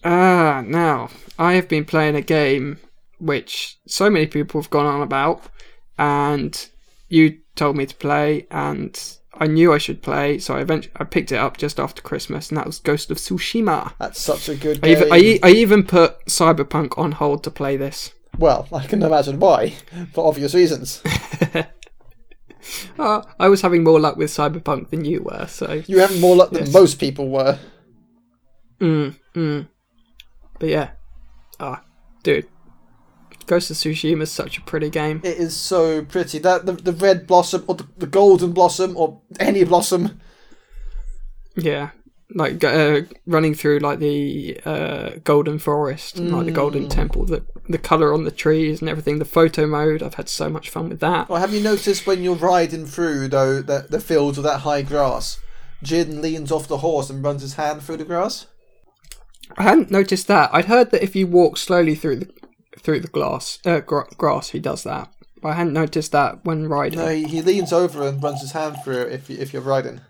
Ah, now I have been playing a game which so many people have gone on about, and you told me to play, and I knew I should play, so I eventually I picked it up just after Christmas, and that was Ghost of Tsushima. That's such a good I game. even, I, I even put Cyberpunk on hold to play this. well, I can imagine why, for obvious reasons. Uh, I was having more luck with Cyberpunk than you were, so. You have more luck than Yes. most people were. Mm, mm. But yeah. Ah, dude. Ghost of Tsushima is such a pretty game. It is so pretty. That the, the red blossom or the, the golden blossom or any blossom. Yeah. Like uh, running through like the uh, golden forest, and, like the golden temple, the the color on the trees and everything. The photo mode, I've had so much fun with that. Well, have you noticed when you're riding through though the, the fields with that high grass, Jin leans off the horse and runs his hand through the grass? I hadn't noticed that. I'd heard that if you walk slowly through the through the glass uh, gra- grass, he does that. But I hadn't noticed that when riding. No, he, he leans over and runs his hand through it if if you're riding.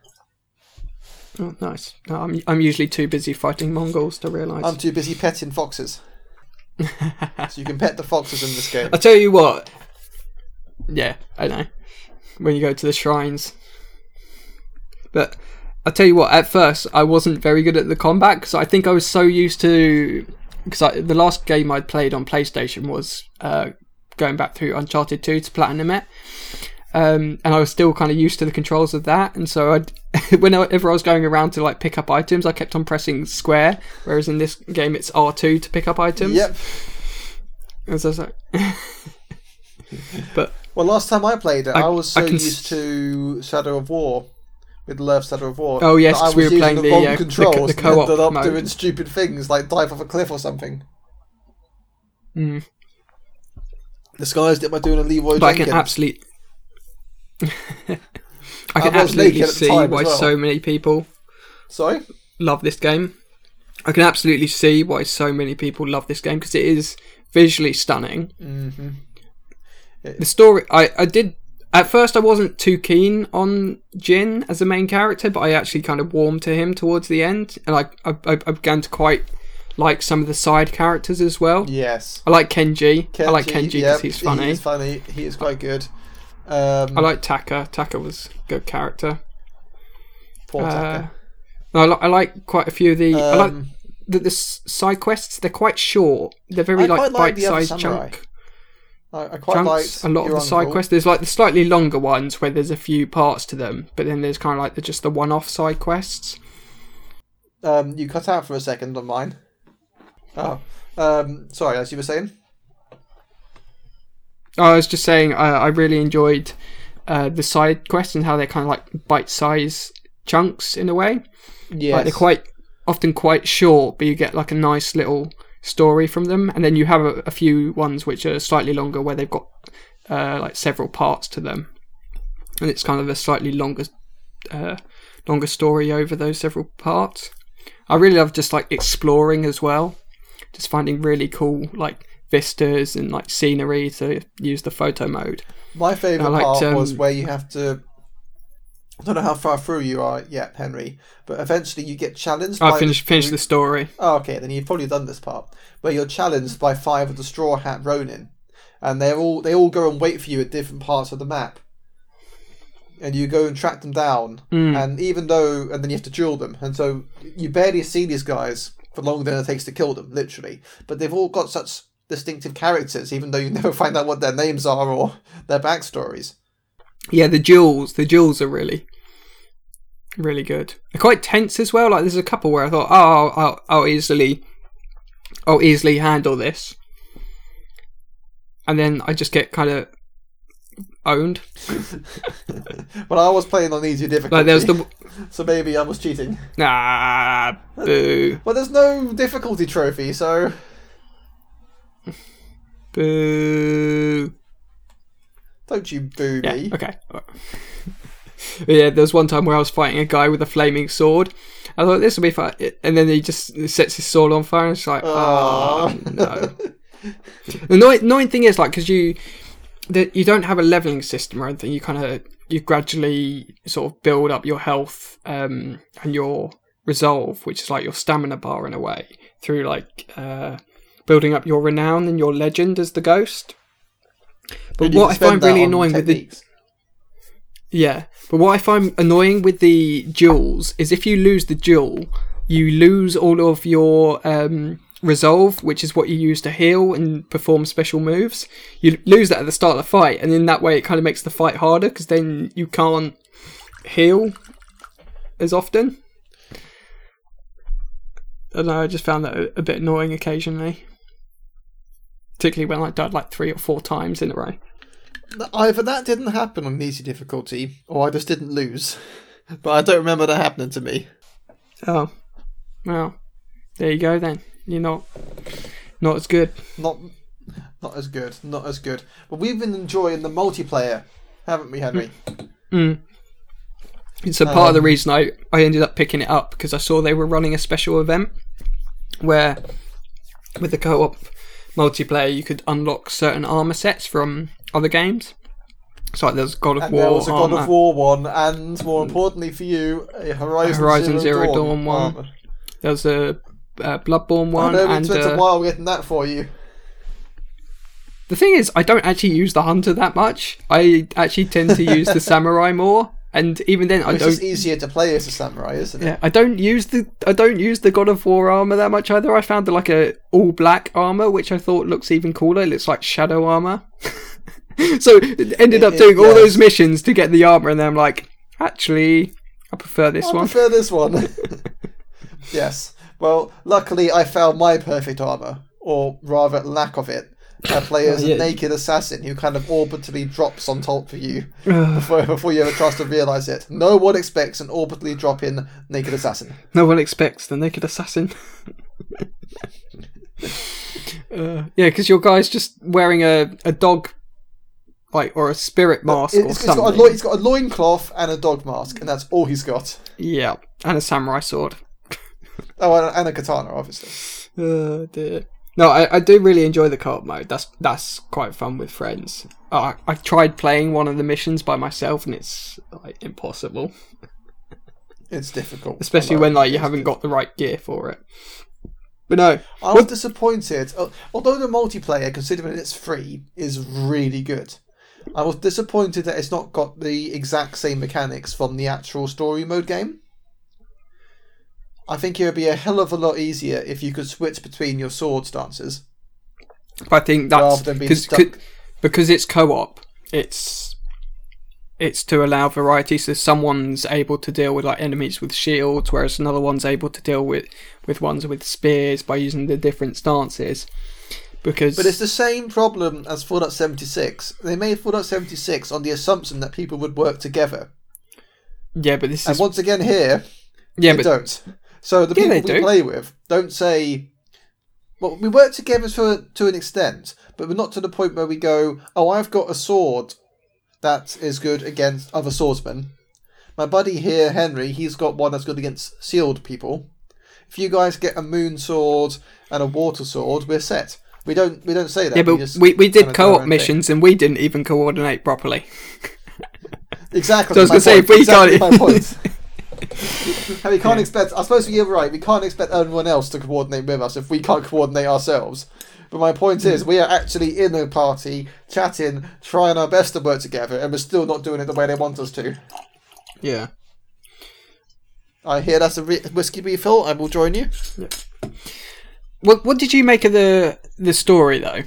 Oh, nice. No, I'm I'm usually too busy fighting Mongols to realise. I'm too busy petting foxes. so you can pet the foxes in this game. I tell you what. Yeah, I know. When you go to the shrines. But I tell you what, at first I wasn't very good at the combat because I think I was so used to. Because the last game I'd played on PlayStation was uh, going back through Uncharted 2 to Platinum it. Um, and I was still kind of used to the controls of that, and so I'd, whenever I was going around to like pick up items, I kept on pressing square, whereas in this game it's R two to pick up items. Yep. And so I was like, but Well, last time I played it, I, I- was I so s- used to Shadow of War, with Love Shadow of War. Oh, yes, that I 'cause we were using playing the the, wrong uh, the co- controls the and ended co-op up mode. doing stupid things like dive off a cliff or something. Mm. Disguised it by doing a Leroy But I can absolutely, I can I absolutely the see why well. so many people Sorry. love this game. I can absolutely see why so many people love this game because it is visually stunning. Mm-hmm. The story, I, I did at first I wasn't too keen on Jin as a main character, but I actually kind of warmed to him towards the end, and I I, I began to quite like some of the side characters as well. Yes. I like Kenji. I like Kenji because yep, he's funny. He's funny. He is quite good. Um, I like Taka. Taka was a good character. Paul Uh, Tucker. I, li- I like quite a few of the. I like Um, the, the side quests. They're quite short. They're very I like bite-sized chunk I, I quite liked A lot of the side uncle. quests. There's like the slightly longer ones where there's a few parts to them, but then there's kind of like the, just the one-off side quests. Um, you cut out for a second on mine. Oh, um, sorry. As you were saying. I was just saying I, I really enjoyed uh, the side quests and how they're kind of like bite-sized chunks in a way. Yeah, Like they're quite often quite short, but you get like a nice little story from them, and then you have a, a few ones which are slightly longer where they've got uh, like several parts to them, and it's kind of a slightly longer, uh, longer story over those several parts. I really love just like exploring as well, just finding really cool like vistas and like scenery to use the photo mode. My liked, part was um, where you have to I don't know how far through you are yet, Henry, but eventually you get challenged. I finished finished the story. Oh, okay, then you've probably done this part where you're challenged by five of the Straw Hat Ronin, and they're all they all go and wait for you at different parts of the map, and you go and track them down. Hmm. And even though, and then you have to duel them, and so you barely see these guys for longer than it takes to kill them, literally. But they've all got such distinctive characters, even though you never find out what their names are or their backstories. Yeah, the duels, the duels are really, really good. They're quite tense as well. Like there's a couple where I thought, oh, I'll, I'll, easily, I'll easily handle this, and then I just get kind of owned. Well, I was playing on easy difficulty, Like there was the so maybe I was cheating. nah, boo, Well, there's no difficulty trophy, so boo. Don't you boo Yeah, me. okay. Yeah, there was one time where I was fighting a guy with a flaming sword. I thought this will be fun, and then he just sets his sword on fire, and it's like, oh no. the annoying, annoying thing is like because you, you don't have a leveling system or anything. You kind of you gradually sort of build up your health um, and your resolve, which is like your stamina bar in a way, through like uh, building up your renown and your legend as the ghost. But what I find really annoying with the yeah, but what I find annoying with the duels is if you lose the duel, you lose all of your um, resolve, which is what you use to heal and perform special moves. You lose that at the start of the fight, and in that way, it kind of makes the fight harder because then you can't heal as often. I know. I just found that a, a bit annoying occasionally, particularly when I died like three or four times in a row. Either that didn't happen on easy difficulty, or I just didn't lose. But I don't remember that happening to me. Oh, well, there you go then. You're not not as good. Not, not as good. Not as good. But we've been enjoying the multiplayer, haven't we, Henry? Mm. It's a part of the Um, reason I, I ended up picking it up because I saw they were running a special event where, with the co-op multiplayer, you could unlock certain armor sets from other games. So like there's God of And War there was a God armor. of War one, and more importantly for you, a Horizon, Horizon Zero, Zero Dawn, Dawn one. armor. There's a uh, Bloodborne one, I know and took a uh, while getting that for you. the thing is, I don't actually use the hunter that much. I actually tend to use the samurai more, and even then, I It's don't just easier to play as a samurai, isn't it? Yeah, I don't use the I don't use the God of War armor that much either. I found the, like a all black armor, which I thought looks even cooler. It looks like shadow armor. so ended up It- it doing all those missions to get the armor, and then I'm like, actually, I prefer this I one. prefer this one. yes. Well, luckily I found my perfect armor, or rather lack of it. I play as yeah. a naked assassin who kind of orbitally drops on top of you before, before you have a chance to realise it. No one expects an orbitally drop in naked assassin. No one expects the naked assassin. uh, yeah, because your guy's just wearing a, a dog, like or a spirit mask It- or it's, got a something. lo- he's got a loincloth and a dog mask, and that's all he's got. yeah, and a samurai sword. Oh, and, and a katana, obviously. Oh dear. No, I, I do really enjoy the co-op mode. That's that's quite fun with friends. Uh, I I've tried playing one of the missions by myself, and it's like impossible, It's difficult. especially when like you haven't got the right gear for it. But no, I was disappointed. Although the multiplayer, considering it's free, is really good, I was disappointed that it's not got the exact same mechanics from the actual story mode game. I think it would be a hell of a lot easier if you could switch between your sword stances I think that's rather than being cause, stuck. because it's co-op. It's it's to allow variety. So someone's able to deal with like enemies with shields, whereas another one's able to deal with with ones with spears by using the different stances. Because But it's the same problem as Fallout 76. They made Fallout 76 on the assumption that people would work together. yeah, but this is And is once again here, yeah, they but don't. So the Yeah, people we do. play with don't say, well, we work together to to an extent, but we're not to the point where we go, oh, I've got a sword that is good against other swordsmen. My buddy here, Henry, he's got one that's good against sealed people. If you guys get a moon sword and a water sword, we're set. We don't we don't say that. yeah, but just we, we did co-op own thing. missions and we didn't even coordinate properly. Exactly. So I was gonna say, point. if we exactly can't- we can't expect. I suppose you're right. We can't expect anyone else to coordinate with us if we can't coordinate ourselves. But my point is, we are actually in a party, chatting, trying our best to work together, and we're still not doing it the way they want us to. Yeah. I hear that's a re- whiskey refill. I will join you. What What did you make of the the story though?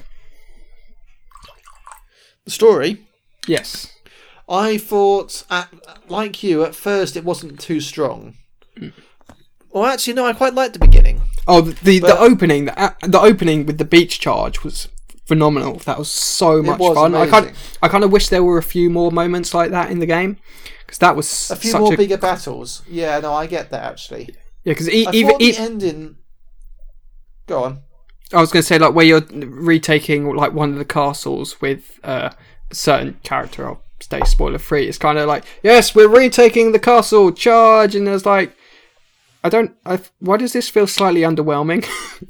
The story. Yes. I thought, at, like you, at first it wasn't too strong. Well, actually, no. I quite liked the beginning. Oh, the the, But- the opening the the opening with the beach charge was phenomenal. That was so much was fun. I kind. I kind of wish there were a few more moments like that in the game because that was A few such more a bigger battles. Yeah, no, I get that actually. yeah. Because e- even e- ending. Go on. I was going to say like where you're retaking like one of the castles with uh, a certain character. I'll stay spoiler free. It's kind of like yes, we're retaking the castle. Charge! And there's like I don't. I, why does this feel slightly underwhelming?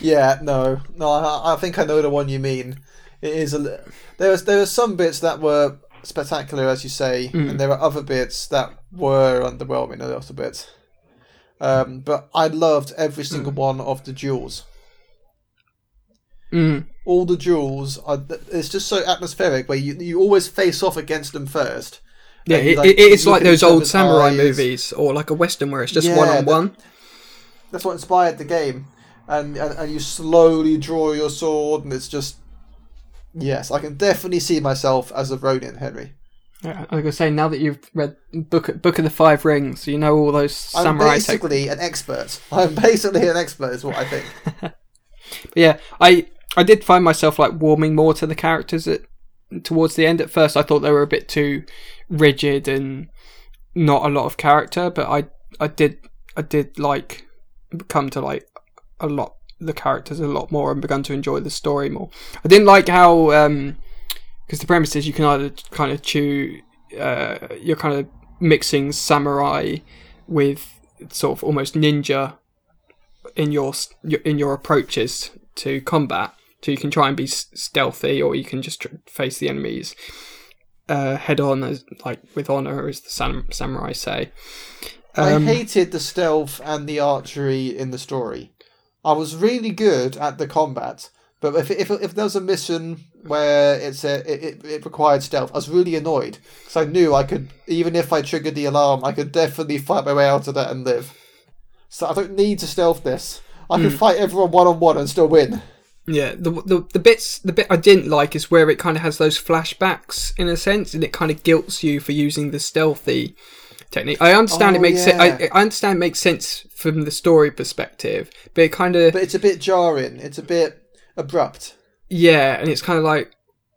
Yeah, no, no. I, I think I know the one you mean. It is a. There was there were some bits that were spectacular, as you say, Mm. and there were other bits that were underwhelming a little bit. Um, but I loved every single one of the duels. Mm. All the duels are. It's just so atmospheric, where you you always face off against them first. Yeah, it, like, it is like those old samurai eyes. movies or like a western where it's just Yeah, one on one. That's what inspired the game, and, and and you slowly draw your sword, and it's just. Yes, I can definitely see myself as a Ronin, Henry. Yeah, I was gonna say now that you've read Book Book of the Five Rings, you know all those samurai. I'm techniques. basically an expert. I'm basically an expert, is what I think. But yeah, I I did find myself like warming more to the characters at towards the end. At first, I thought they were a bit too rigid and not a lot of character, but I I did I did like come to like a lot the characters a lot more and begun to enjoy the story more. I didn't like how um because the premise is you can either kind of chew uh you're kind of mixing samurai with sort of almost ninja in your- in your approaches to combat. So you can try and be s- stealthy, or you can just tr- face the enemies uh, head on, as like with honor, as the sam- samurai say. I Um, hated the stealth and the archery in the story. I was really good at the combat, but if if, if there was a mission where it's a, it, it, required stealth, I was really annoyed because I knew I could even if I triggered the alarm, I could definitely fight my way out of that and live. So I don't need to stealth this. I Hmm. can fight everyone one on one and still win. Yeah, the, the the bits the bit I didn't like is where it kind of has those flashbacks in a sense, and it kind of guilts you for using the stealthy technique. I understand it Oh, makes yeah. sense. I, I understand it makes sense from the story perspective, but it kind of But it's a bit jarring. It's a bit abrupt. yeah, and it's kind of like,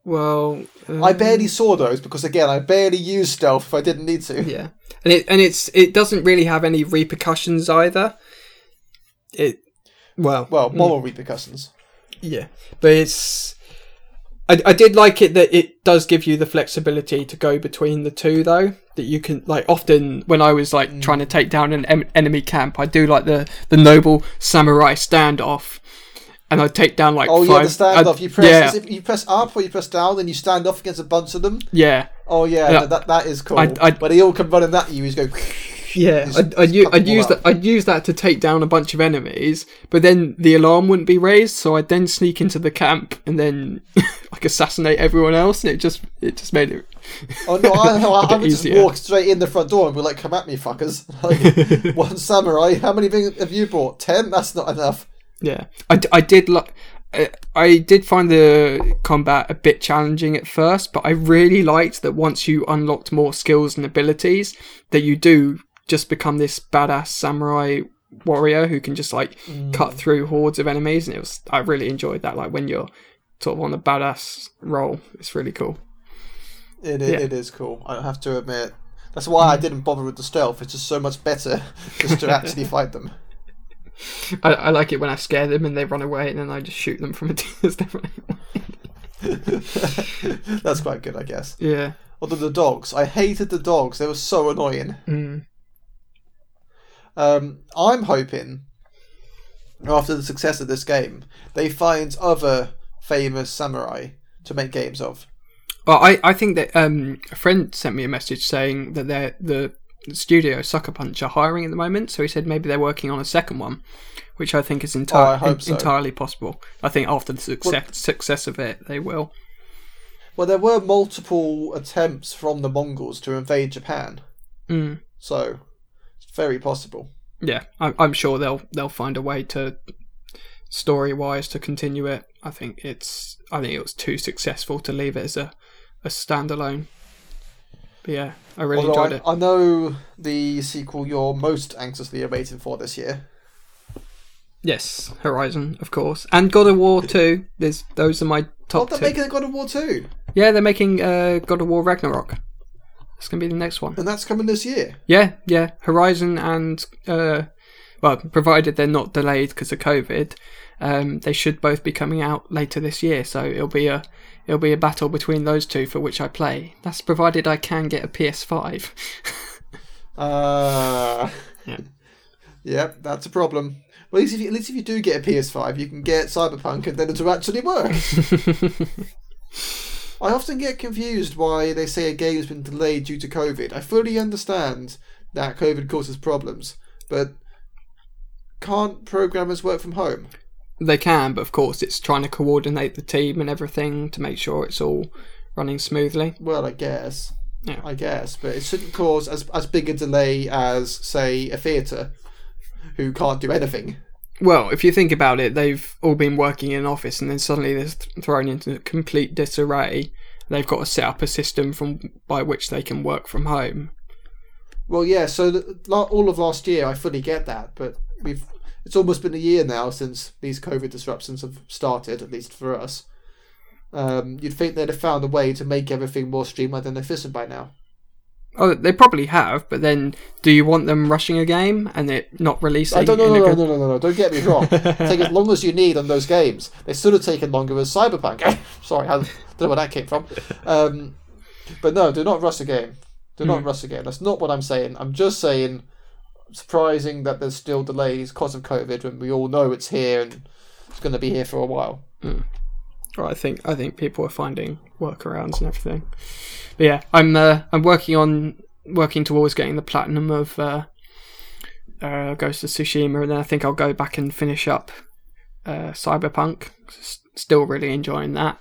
well, uh, I barely saw those because again, I barely used stealth if I didn't need to. Yeah, and it and it's it doesn't really have any repercussions either. It well, Well, moral repercussions. Yeah, but it's. I, I did like it that it does give you the flexibility to go between the two though that you can like often when I was like trying to take down an em- enemy camp I do like the the noble samurai standoff and I take down like Oh five, yeah, the standoff. I- You press yeah you press up or you press down, then you stand off against a bunch of them. yeah Oh yeah, Yeah. that that is cool. I- I- but they all come running at you. he's just go. Yeah, Just- I'd, I'd, I'd use that. I'd use that to take down a bunch of enemies, but then the alarm wouldn't be raised. So I'd then sneak into the camp and then like assassinate everyone else, and it just it just made it. Oh no, I, no, I, I would just easier. walk straight in the front door and be like, "Come at me, fuckers!" Like one samurai. How many things have you brought? Ten? That's not enough. Yeah, I, d- I did like. I did find the combat a bit challenging at first, but I really liked that once you unlocked more skills and abilities, that you do just become this badass samurai warrior who can just like cut through hordes of enemies, and it was I really enjoyed that. Like when you're sort of on the badass role, it's really cool. It i- Yeah. it is cool. I have to admit. That's why I didn't bother with the stealth. It's just so much better just to actually fight them. I, I like it when I scare them and they run away, and then I just shoot them from a distance. That's quite good, I guess. yeah. Although the dogs, I hated the dogs. They were so annoying. Mm. Um, I'm hoping after the success of this game, they find other famous samurai to make games of. Well, I, I think that um, a friend sent me a message saying that they're the studio Sucker Punch are hiring at the moment. So he said maybe they're working on a second one, which I think is Oh, I entirely so. entirely possible. I think after the success success of it, they will. Well, there were multiple attempts from the Mongols to invade Japan, Mm. so very possible. Yeah, I'm, I'm sure they'll they'll find a way to story wise to continue it. I think it's I think it was too successful to leave it as a a standalone. But yeah, I really Although enjoyed I, it. I know the sequel you're most anxiously awaiting for this year. Yes, Horizon, of course, and God of War two. There's those are my Oh, top they're two. making God of War 2, Yeah, they're making uh, God of War Ragnarok. It's gonna be the next one. and that's coming this year. Yeah, yeah. Horizon and uh, well, provided they're not delayed because of COVID, um, they should both be coming out later this year. So it'll be a it'll be a battle between those two for which I play. That's provided I can get a PS5. Uh, Yeah. Yep, that's a problem. Well, at least, if you, at least if you do get a PS5, you can get Cyberpunk and then it'll actually work. I often get confused why they say a game's been delayed due to COVID. I fully understand that COVID causes problems, but can't programmers work from home? they can, but of course, it's trying to coordinate the team and everything to make sure it's all running smoothly. Well, I guess. Yeah. I guess, but it shouldn't cause as as big a delay as, say, a theatre who can't do anything. Well, if you think about it, they've all been working in an office and then suddenly they're th- thrown into complete disarray. They've got to set up a system from by which they can work from home. Well, yeah. So the, all of last year, I fully get that, but we've it's almost been a year now since these COVID disruptions have started, at least for us. Um, you'd think they'd have found a way to make everything more streamlined and efficient by now. Oh, they probably have, but then do you want them rushing a game and it not uh, releasing? I don't know, no, no, good- no, no, no, no. Don't get me wrong. Take as long as you need on those games. They should have taken longer with Cyberpunk. Sorry, I don't know where that came from. Um, but no, do not rush a game. Do not hmm. rush a game. That's not what I'm saying. I'm just saying, surprising that there's still delays because of COVID when we all know it's here and it's going to be here for a while. Hmm. Well, I think I think people are finding workarounds and everything. But yeah, I'm uh, I'm working on working towards getting the platinum of uh, uh, Ghost of Tsushima, and then I think I'll go back and finish up uh, Cyberpunk. S- Still really enjoying that,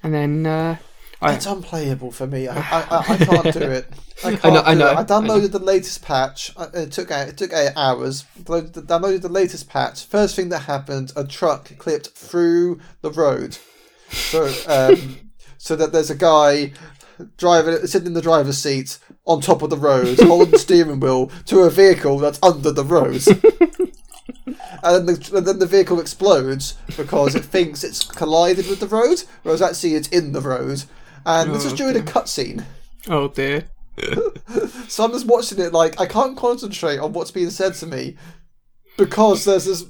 and then uh, I, It's unplayable for me. I, I, I, can't do it. I can't I know- I know, it. I downloaded the latest patch. It took eight, it took eight hours. Downloaded the latest patch. First thing that happened, a truck clipped through the road. So um, so that there's a guy driving sitting in the driver's seat on top of the road, holding the steering wheel to a vehicle that's under the road. And then, the, and then the vehicle explodes because it thinks it's collided with the road, whereas actually it's in the road. And this is Oh, during a cutscene. oh dear, So I'm just watching it like I can't concentrate on what's being said to me because there's this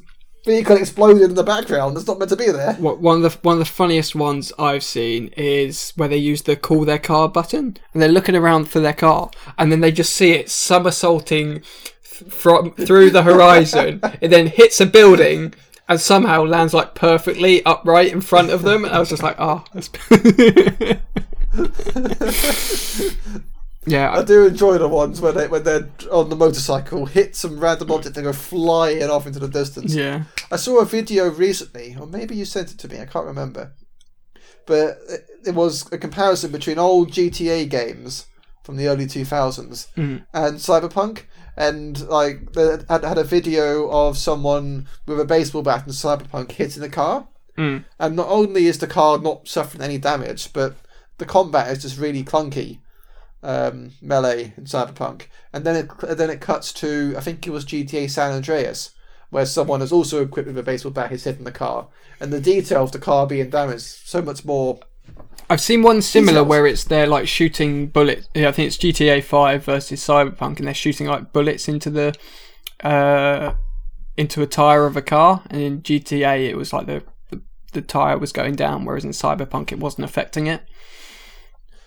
vehicle exploding in the background that's not meant to be there. What- one of the one of the funniest ones I've seen is where they use the call their car button and they're looking around for their car and then they just see it somersaulting th- from through the horizon. it then hits a building and somehow lands like perfectly upright in front of them. And I was just like, oh, that's... yeah, I I- do enjoy the ones when they when they're on the motorcycle, hit some random object and go flying off into the distance. yeah. I saw a video recently, or maybe you sent it to me. I can't remember, but it- it was a comparison between old GTA games from the early two thousands Mm. and Cyberpunk. And like, they had had a video of someone with a baseball bat in Cyberpunk hitting a car, Mm. and not only is the car not suffering any damage, but the combat is just really clunky. Um, melee in Cyberpunk, and then it then it cuts to I think it was GTA San Andreas, where someone is also equipped with a baseball bat is hitting the car, and the detail of the car being damaged so much more. I've seen one similar Details. where it's they're like shooting bullets. Yeah, I think it's GTA Five versus Cyberpunk, and they're shooting like bullets into the uh, into a tire of a car. And in GTA, it was like the, the the tire was going down, whereas in Cyberpunk, it wasn't affecting it.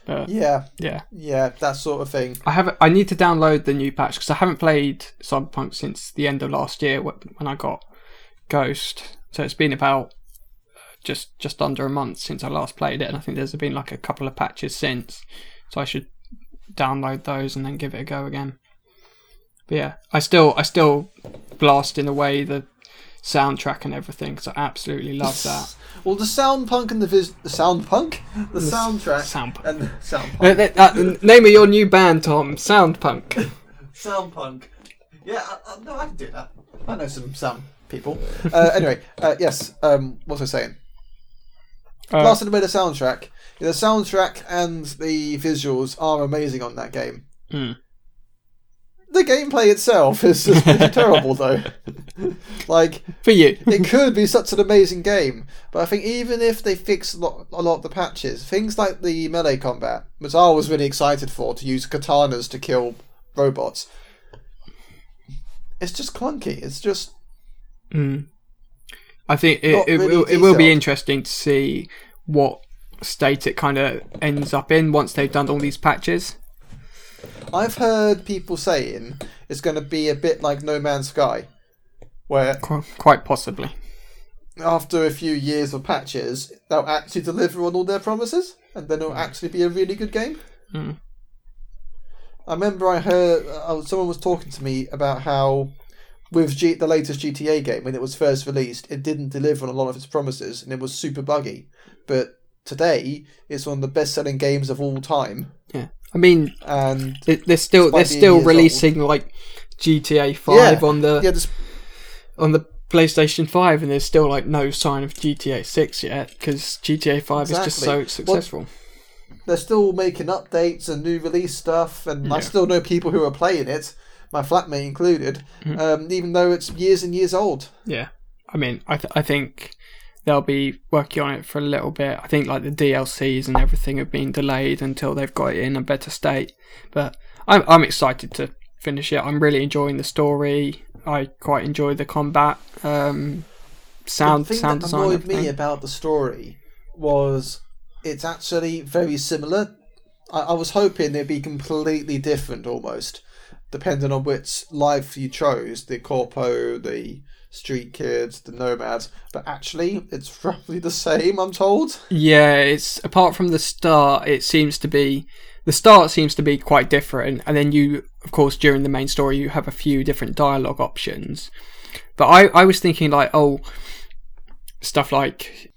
But Yeah, yeah, yeah, that sort of thing. I have. I need to download the new patch because I haven't played Cyberpunk since the end of last year when I got Ghost. So it's been about uh, just just under a month since I last played it, and I think there's been like a couple of patches since. So I should download those and then give it a go again. But yeah, I still I still blast in away the soundtrack and everything because I absolutely love that. Well, the sound punk and the vis- the sound punk, the, soundtrack, sound punk. and the sound Uh, punk, th- uh, name of your new band, Tom. Sound punk. sound punk. Yeah, I, I, no, I can do that. I know some sound people. Uh, anyway, uh, yes. Um, what was I saying? Uh, Blasted away the soundtrack. The soundtrack and the visuals are amazing on that game. Hmm. The gameplay itself is just terrible, though. like, for you. it could be such an amazing game, but I think even if they fix a lot, a lot of the patches, things like the melee combat, which I was really excited for, to use katanas to kill robots, it's just clunky. It's just Mm. I think it, it, really will, it will be interesting to see what state it kind of ends up in once they've done all these patches. I've heard people saying it's going to be a bit like No Man's Sky, where Qu- Quite possibly. after a few years of patches, they'll actually deliver on all their promises, and then it'll actually be a really good game. Mm. I remember I heard uh, someone was talking to me about how with G- the latest GTA game when it was first released, it didn't deliver on a lot of its promises, and it was super buggy. But today, it's one of the best-selling games of all time, Yeah. I mean, and they- they're still they're still releasing like GTA Five Yeah. on the yeah, on the PlayStation Five, and there's still like no sign of GTA Six yet because GTA Five is just so Exactly. Well, successful. they're still making updates and new release stuff, and I still know people who are playing it, my flatmate included, Mm-hmm. um, even though it's years and years old. Yeah, I mean, I th- I think they'll be working on it for a little bit. I think like the DLCs and everything have been delayed until they've got it in a better state. But I'm I'm excited to finish it. I'm really enjoying the story. I quite enjoy the combat, um, sound the thing sound that design. annoyed everything. me about the story was it's actually very similar. I, I was hoping it'd be completely different almost, depending on which life you chose the corpo, the street kids, the nomads. But actually, it's roughly the same, I'm told. Yeah, it's apart from the start, it seems to be the start seems to be quite different, and then you, of course, during the main story, you have a few different dialogue options. But I, I was thinking like, oh, stuff like,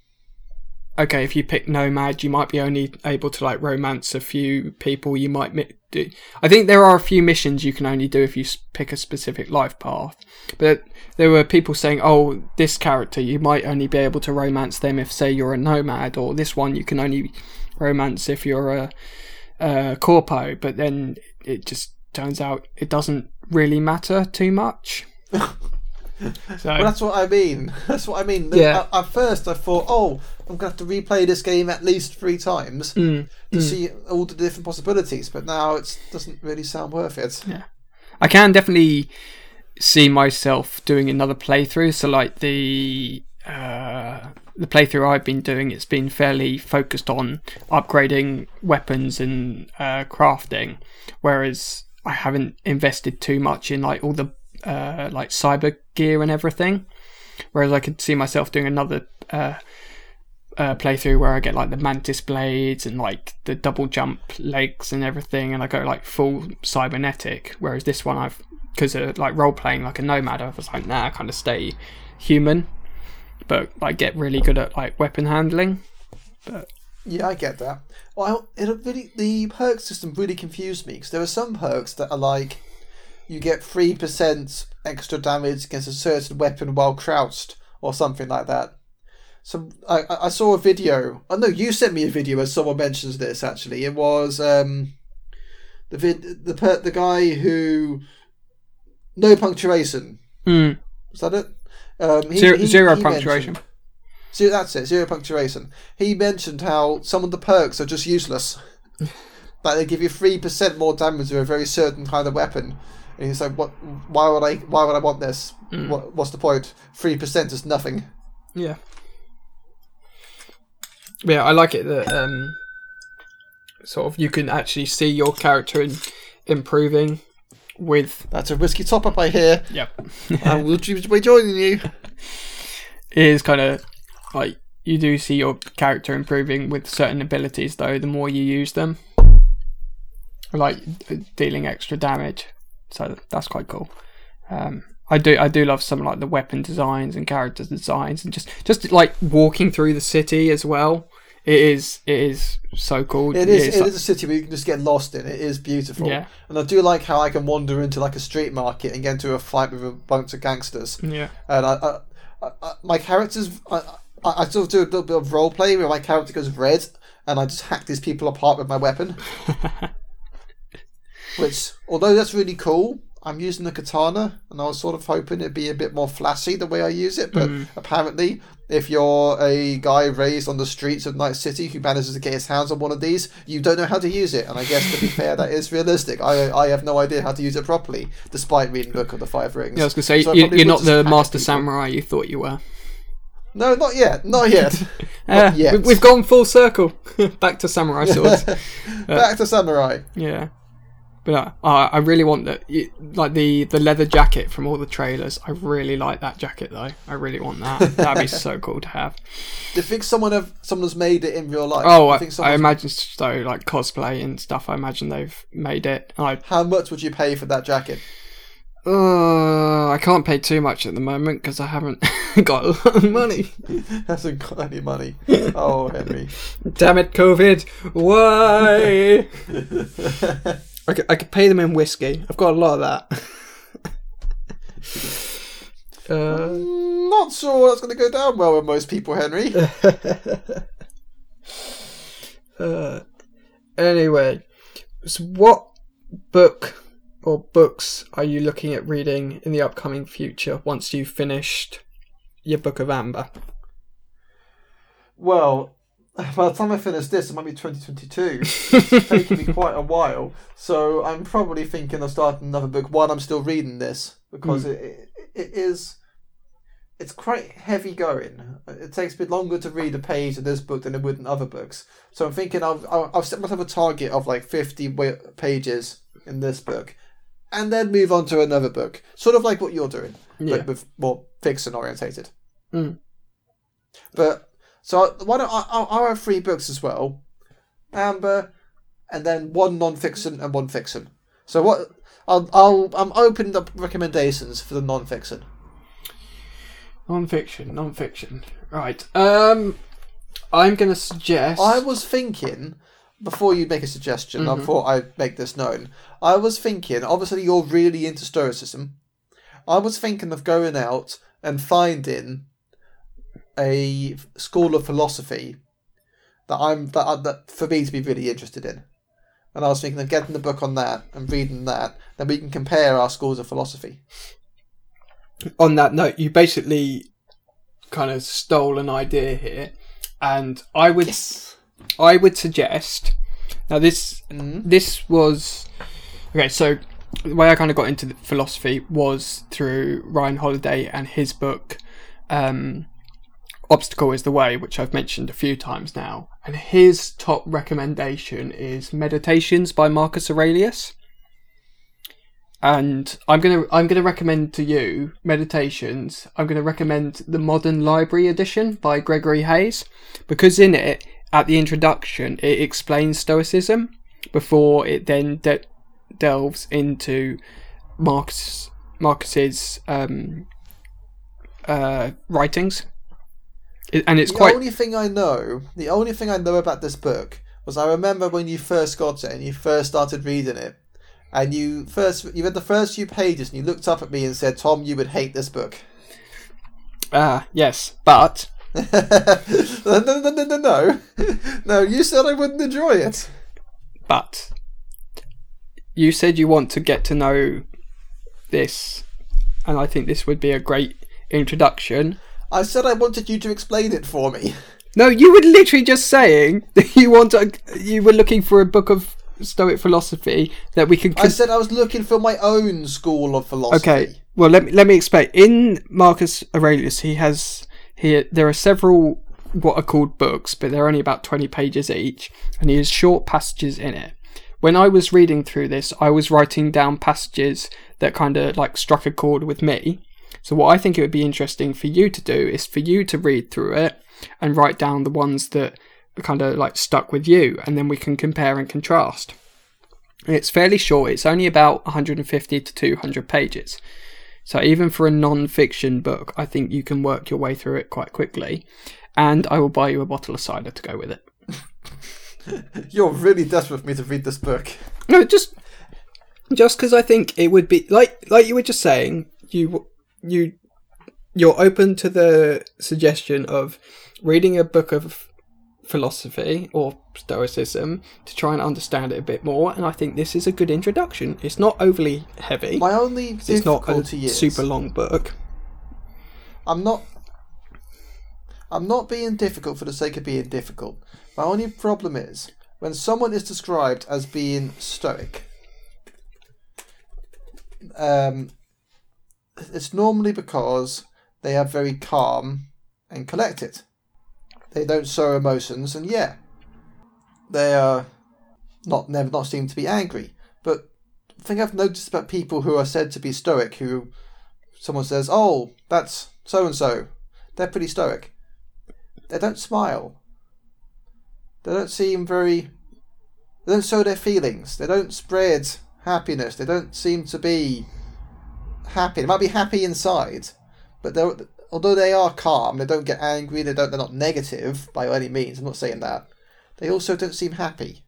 okay, if you pick Nomad, you might be only able to like romance a few people. You might mi- do. I think there are a few missions you can only do if you pick a specific life path. But there were people saying, oh, this character, you might only be able to romance them if, say, you're a nomad, or this one you can only romance if you're a, a corpo. But then it just turns out it doesn't really matter too much. so, Well, that's what I mean. That's what I mean. Yeah. At, at first, I thought, oh, I'm going to have to replay this game at least three times Mm, to see all the different possibilities. But now it doesn't really sound worth it. Yeah. I can definitely see myself doing another playthrough. So like the uh, the playthrough I've been doing, it's been fairly focused on upgrading weapons and uh, crafting, whereas I haven't invested too much in like all the uh, like cyber gear and everything. Whereas I could see myself doing another uh, uh, playthrough where I get like the mantis blades and like the double jump legs and everything, and I go like full cybernetic. Whereas this one, I've because of like role playing like a nomad, I was like, nah, I kind of stay human, but like get really good at like weapon handling. But Yeah, I get that. Well, it really the perk system really confused me because there are some perks that are like you get three percent extra damage against a certain weapon while crouched or something like that. So I, I I saw a video. Oh know you sent me a video as someone mentions this. Actually, it was um the vid the per, the guy who no punctuation. Mm, Was that it? Um, he- zero, he- zero he punctuation. Zero, that's it, zero punctuation. He mentioned how some of the perks are just useless. like they give you three percent more damage with a very certain kind of weapon. And he's like, "What? Why would I? Why would I want this? What, what's the point? Three percent is nothing." Yeah. Yeah, I like it that um, sort of you can actually see your character in, improving with. That's a risky top up, I hear. Yep. and we'll be joining you. it is kind of like you do see your character improving with certain abilities, though. The more you use them, like dealing extra damage, so that's quite cool. Um, I do I do love some like the weapon designs and character designs and just just like walking through the city as well. It is it is so cool. It is. It's It like- is a city where you can just get lost in. It is beautiful. Yeah. And I do like how I can wander into like a street market and get into a fight with a bunch of gangsters. yeah. And I, I, I, my characters, I, I, sort of do a little bit of role play where my character goes red, and I just hack these people apart with my weapon. Which, although that's really cool, I'm using a katana, and I was sort of hoping it'd be a bit more flashy the way I use it. But mm. apparently, if you're a guy raised on the streets of Night City who manages to get his hands on one of these, you don't know how to use it. And I guess to be fair, that is realistic. I I have no idea how to use it properly, despite reading Book of the Five Rings. Yeah, I was gonna say So you, you're not the master people. samurai you thought you were. No, not yet. Not yet. Not uh, yet. we- we've gone full circle back to samurai swords. Uh, back to samurai. yeah, but uh, I I really want that, like the the leather jacket from all the trailers. I really like that jacket though. I really want that. That'd be so cool to have. Do you think someone have someone's made it in real life? Oh, I, think I imagine so, like cosplay and stuff. I imagine they've made it. I How much would you pay for that jacket? uh, I can't pay too much at the moment because I haven't got a lot of money. Hasn't got any money. Oh, Henry. Damn it, COVID! Why? I could, I could pay them in whiskey. I've got a lot of that. uh, Not sure that's going to go down well with most people, Henry. uh, anyway, so what book or books are you looking at reading in the upcoming future once you've finished your book of Amber? Well, by the time I finish this, it might be 2022. It's taking me quite a while. So I'm probably thinking of starting another book while I'm still reading this because it, it, it is. It's quite heavy going. It takes me longer to read a page in this book than it would in other books. So I'm thinking I've, I'll, I'll set myself a target of like 50 pages in this book and then move on to another book. Sort of like what you're doing, Yeah. but with more fiction orientated. Mm. But so why don't I? I'll, I'll have three books as well, Amber, and then one non-fiction and one fiction. So what? I'll, I'll I'm opening up recommendations for the non-fiction. Non-fiction, non-fiction. Right. Um, I'm gonna suggest. I was thinking before you make a suggestion. I Mhm. thought I'd make this known. I was thinking. Obviously, you're really into Stoicism. I was thinking of going out and finding a school of philosophy that I'm that, that for me to be really interested in. And I was thinking of getting the book on that and reading that. Then we can compare our schools of philosophy. on that note, you basically kind of stole an idea here, and I would I would suggest now this Mhm. this was okay. So the way I kind of got into the philosophy was through Ryan Holiday and his book. Um, Obstacle is the Way, which I've mentioned a few times now. And his top recommendation is Meditations by Marcus Aurelius. And I'm gonna I'm gonna recommend to you Meditations. I'm gonna recommend the Modern Library edition by Gregory Hays because in it, at the introduction, it explains Stoicism before it then de- delves into Marcus Marcus's um, uh, writings. It, and it's the quite only thing I know, the only thing I know about this book was I remember when you first got it and you first started reading it, and you first you read the first few pages and you looked up at me and said, "Tom, you would hate this book." ah yes, but no, no, no, no, no, no. You said I wouldn't enjoy it. but you said you want to get to know this, and I think this would be a great introduction. I said I wanted you to explain it for me. No, you were literally just saying that you want to, you were looking for a book of Stoic philosophy that we can. I said I was looking for my own school of philosophy. Okay, well let me let me explain. In Marcus Aurelius, he has here there are several what are called books, but they're only about twenty pages each, and he has short passages in it. When I was reading through this, I was writing down passages that kind of like struck a chord with me. So what I think it would be interesting for you to do is for you to read through it and write down the ones that are kind of like stuck with you, and then we can compare and contrast. And it's fairly short. It's only about 150 to 200 pages. So even for a non-fiction book, I think you can work your way through it quite quickly. And I will buy you a bottle of cider to go with it. You're really desperate for me to read this book. No, just just because I think it would be like like you were just saying, you you you're open to the suggestion of reading a book of philosophy or stoicism to try and understand it a bit more and i think this is a good introduction it's not overly heavy My only it's not a is super long book I'm not. I'm not being difficult for the sake of being difficult. My only problem is when someone is described as being stoic. Um, it's normally because they are very calm and collected. They don't show emotions, and yeah, they are not never not seem to be angry. But the thing I've noticed about people who are said to be stoic, who someone says, "Oh, that's so and so," they're pretty stoic. They don't smile. They don't seem very. They don't show their feelings. They don't spread happiness. They don't seem to be happy. They might be happy inside, but they're, although they are calm, they don't get angry. They don't. They're not negative by any means. I'm not saying that. They also don't seem happy.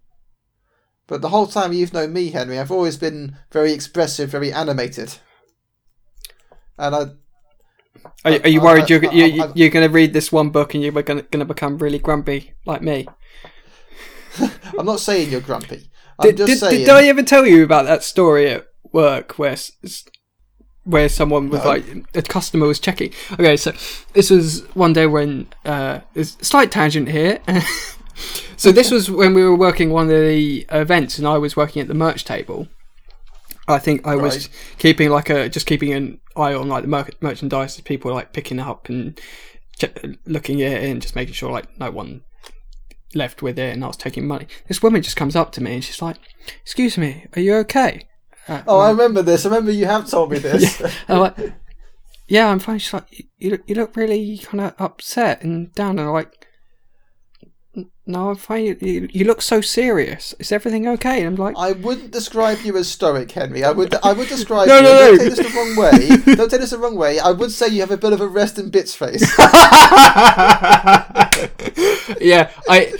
But the whole time you've known me, Henry, I've always been very expressive, very animated. And I, are, are you I- worried I- you're, you, I- you're going to read this one book and you're going to, become really grumpy like me I'm not saying you're grumpy. I'm did, just did, saying. did I ever tell you about that story at work where where someone was No. like a customer was checking? Okay, so this was one day when uh, there's a slight tangent here. so this was when we were working one of the events, and I was working at the merch table. I think I was Right. keeping like a just keeping an eye on like the mer- merchandise that people were like picking up and che- looking at it and just making sure like no one left with it and I was taking money. This woman just comes up to me and she's like, "Excuse me, are you okay?" Uh, Oh, I remember this. I remember you have told me this. I'm like, "Yeah, I'm fine." She's like, "You- "You look, you look really kind of upset and down." And I'm like, "No, I'm fine. You, you, look so serious. Is everything okay?" And I'm like, I wouldn't describe you as stoic, Henry. I would. I would describe No, you. no, Don't no. take this the wrong way. Don't take this the wrong way. I would say you have a bit of a rest in bits face. yeah, I,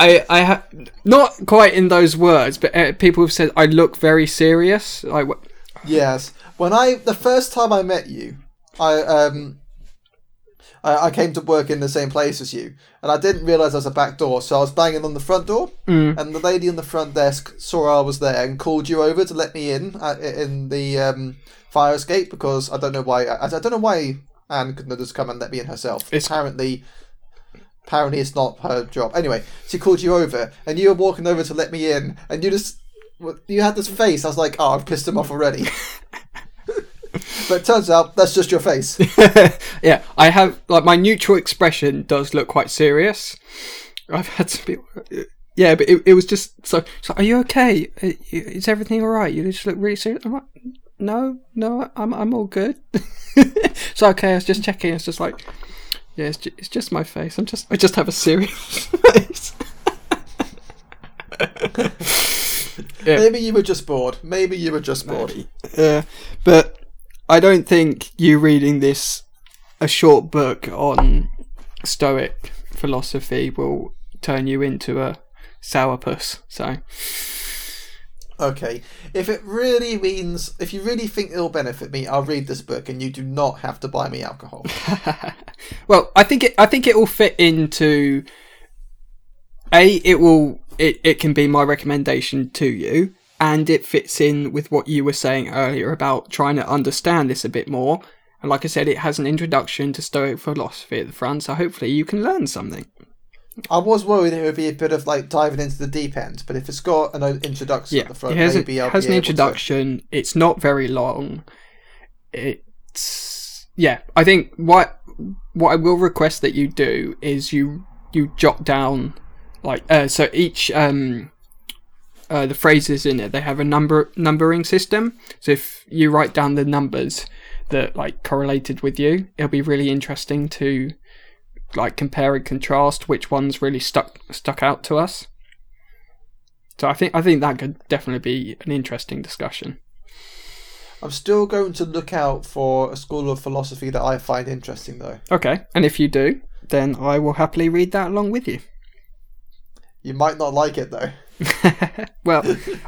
I, I have not quite in those words, but uh, people have said I look very serious. Like, yes. When I the first time I met you, I um. I, I came to work in the same place as you, and I didn't realise there was a back door, so I was banging on the front door, Mm. and the lady on the front desk saw I was there and called you over to let me in uh, in the um, fire escape because I don't know why I, I don't know why Anne couldn't just come and let me in herself. It's- apparently, apparently it's not her job. Anyway, she called you over, and you were walking over to let me in, and you just you had this face. I was like, oh, I've pissed him off already. but it turns out that's just your face. yeah, I have like my neutral expression does look quite serious. I've had some people, yeah, but it, it was just so. So, are you okay? Uh, Is everything all right? You just look really serious. I'm like, no, no, I'm I'm all good. it's okay. I was just checking. It's just like, yeah, it's just, it's just my face. I'm just I just have a serious face. yeah. Maybe you were just bored. Maybe you were just bored. Uh, but I don't think you reading this a short book on Stoic philosophy will turn you into a sourpuss. So Okay. If it really means, if you really think it'll benefit me, I'll read this book, and you do not have to buy me alcohol. well, I think it. I think it will fit into. A, it will. It, it can be my recommendation to you, and it fits in with what you were saying earlier about trying to understand this a bit more. And like I said, it has an introduction to Stoic philosophy at the front, so hopefully you can learn something. I was worried it would be a bit of like diving into the deep end, but if it's got an introduction Yeah, at the front, it has, maybe a, I'll has be an able to- introduction. It's not very long. It's yeah. I think what what I will request that you do is you you jot down like uh, so each um uh, the phrases in it they have a number numbering system. So if you write down the numbers that like correlated with you, it'll be really interesting to like compare and contrast which ones really stuck stuck out to us. So I think I think that could definitely be an interesting discussion. I'm still going to look out for a school of philosophy that I find interesting, though. Okay, and if you do, then I will happily read that along with you. You might not like it, though. well,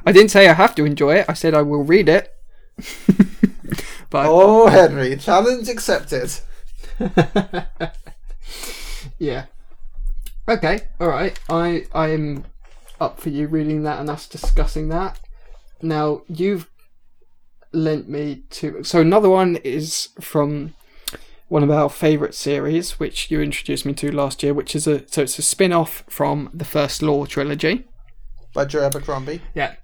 I didn't say I have to enjoy it. I said I will read it. but Oh, Henry, challenge accepted. yeah. Okay, all right. I I am up for you reading that and us discussing that. Now you've lent me to. So another one is from one of our favourite series, which you introduced me to last year, which is a so it's a spin-off from the first Law trilogy. By Joe Abercrombie. Yeah.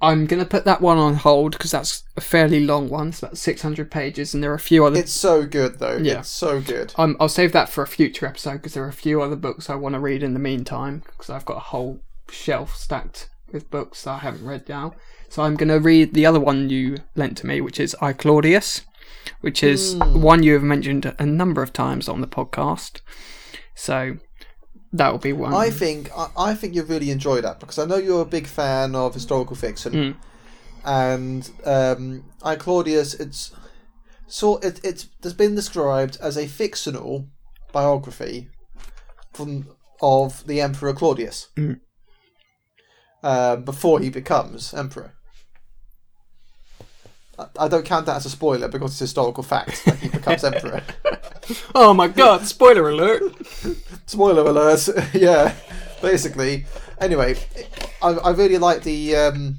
I'm gonna put that one on hold because that's a fairly long one. It's about 600 pages, and there are a few other It's so good, though. Yeah. It's so good. Um, I'll save that for a future episode because there are a few other books I want to read in the meantime because I've got a whole shelf stacked with books that I haven't read now. So I'm going to read the other one you lent to me, which is I Claudius, which is one you have mentioned a number of times on the podcast. So that would be one. I think I, I think you'll really enjoy that because I know you're a big fan of historical fiction, Mm. and um, I Claudius. It's so it, it's has been described as a fictional biography from of the Emperor Claudius Mm. uh, before he becomes emperor. I- I don't count that as a spoiler because it's historical fact that he becomes emperor. Oh my god! Spoiler alert! Spoiler alert. yeah, basically. Anyway, I, I really like the. Um,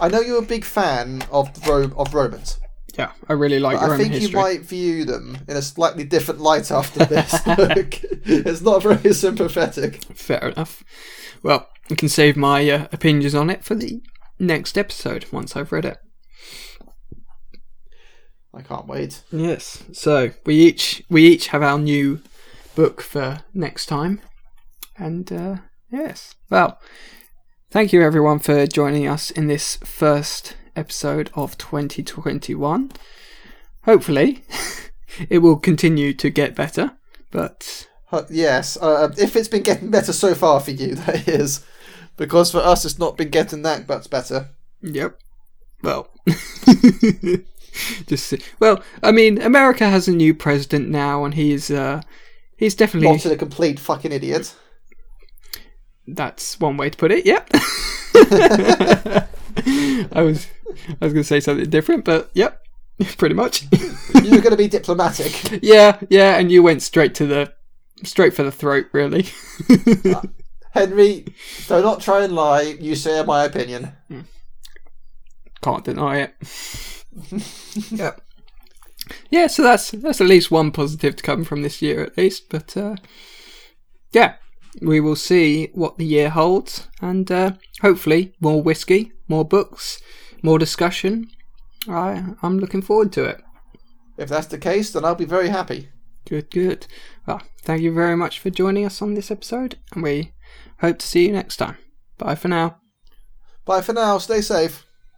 I know you're a big fan of the Ro- of Romans. Yeah, I really like I think history. you might view them in a slightly different light after this book. it's not very sympathetic. Fair enough. Well, I can save my uh, opinions on it for the next episode once I've read it. I can't wait. Yes. So we each we each have our new book for next time, and uh, yes. Well, thank you everyone for joining us in this first episode of 2021. Hopefully, it will continue to get better. But Uh, yes, uh, if it's been getting better so far for you, that is. Because for us, it's not been getting that much better. Yep. Well, just well. I mean, America has a new president now, and he's uh, he's definitely Not a complete fucking idiot. that's one way to put it. Yep. I was I was going to say something different, but yep, pretty much. you were going to be diplomatic. yeah, yeah, and you went straight to the straight for the throat, really. Henry, do not try and lie. You share my opinion. Can't deny it. yep. Yeah, so that's that's at least one positive to come from this year, at least. But uh, yeah, we will see what the year holds, and uh, hopefully more whiskey, more books, more discussion. I I'm looking forward to it. If that's the case, then I'll be very happy. Good, good. Well, thank you very much for joining us on this episode, and we hope to see you next time. Bye for now. Bye for now. Stay safe.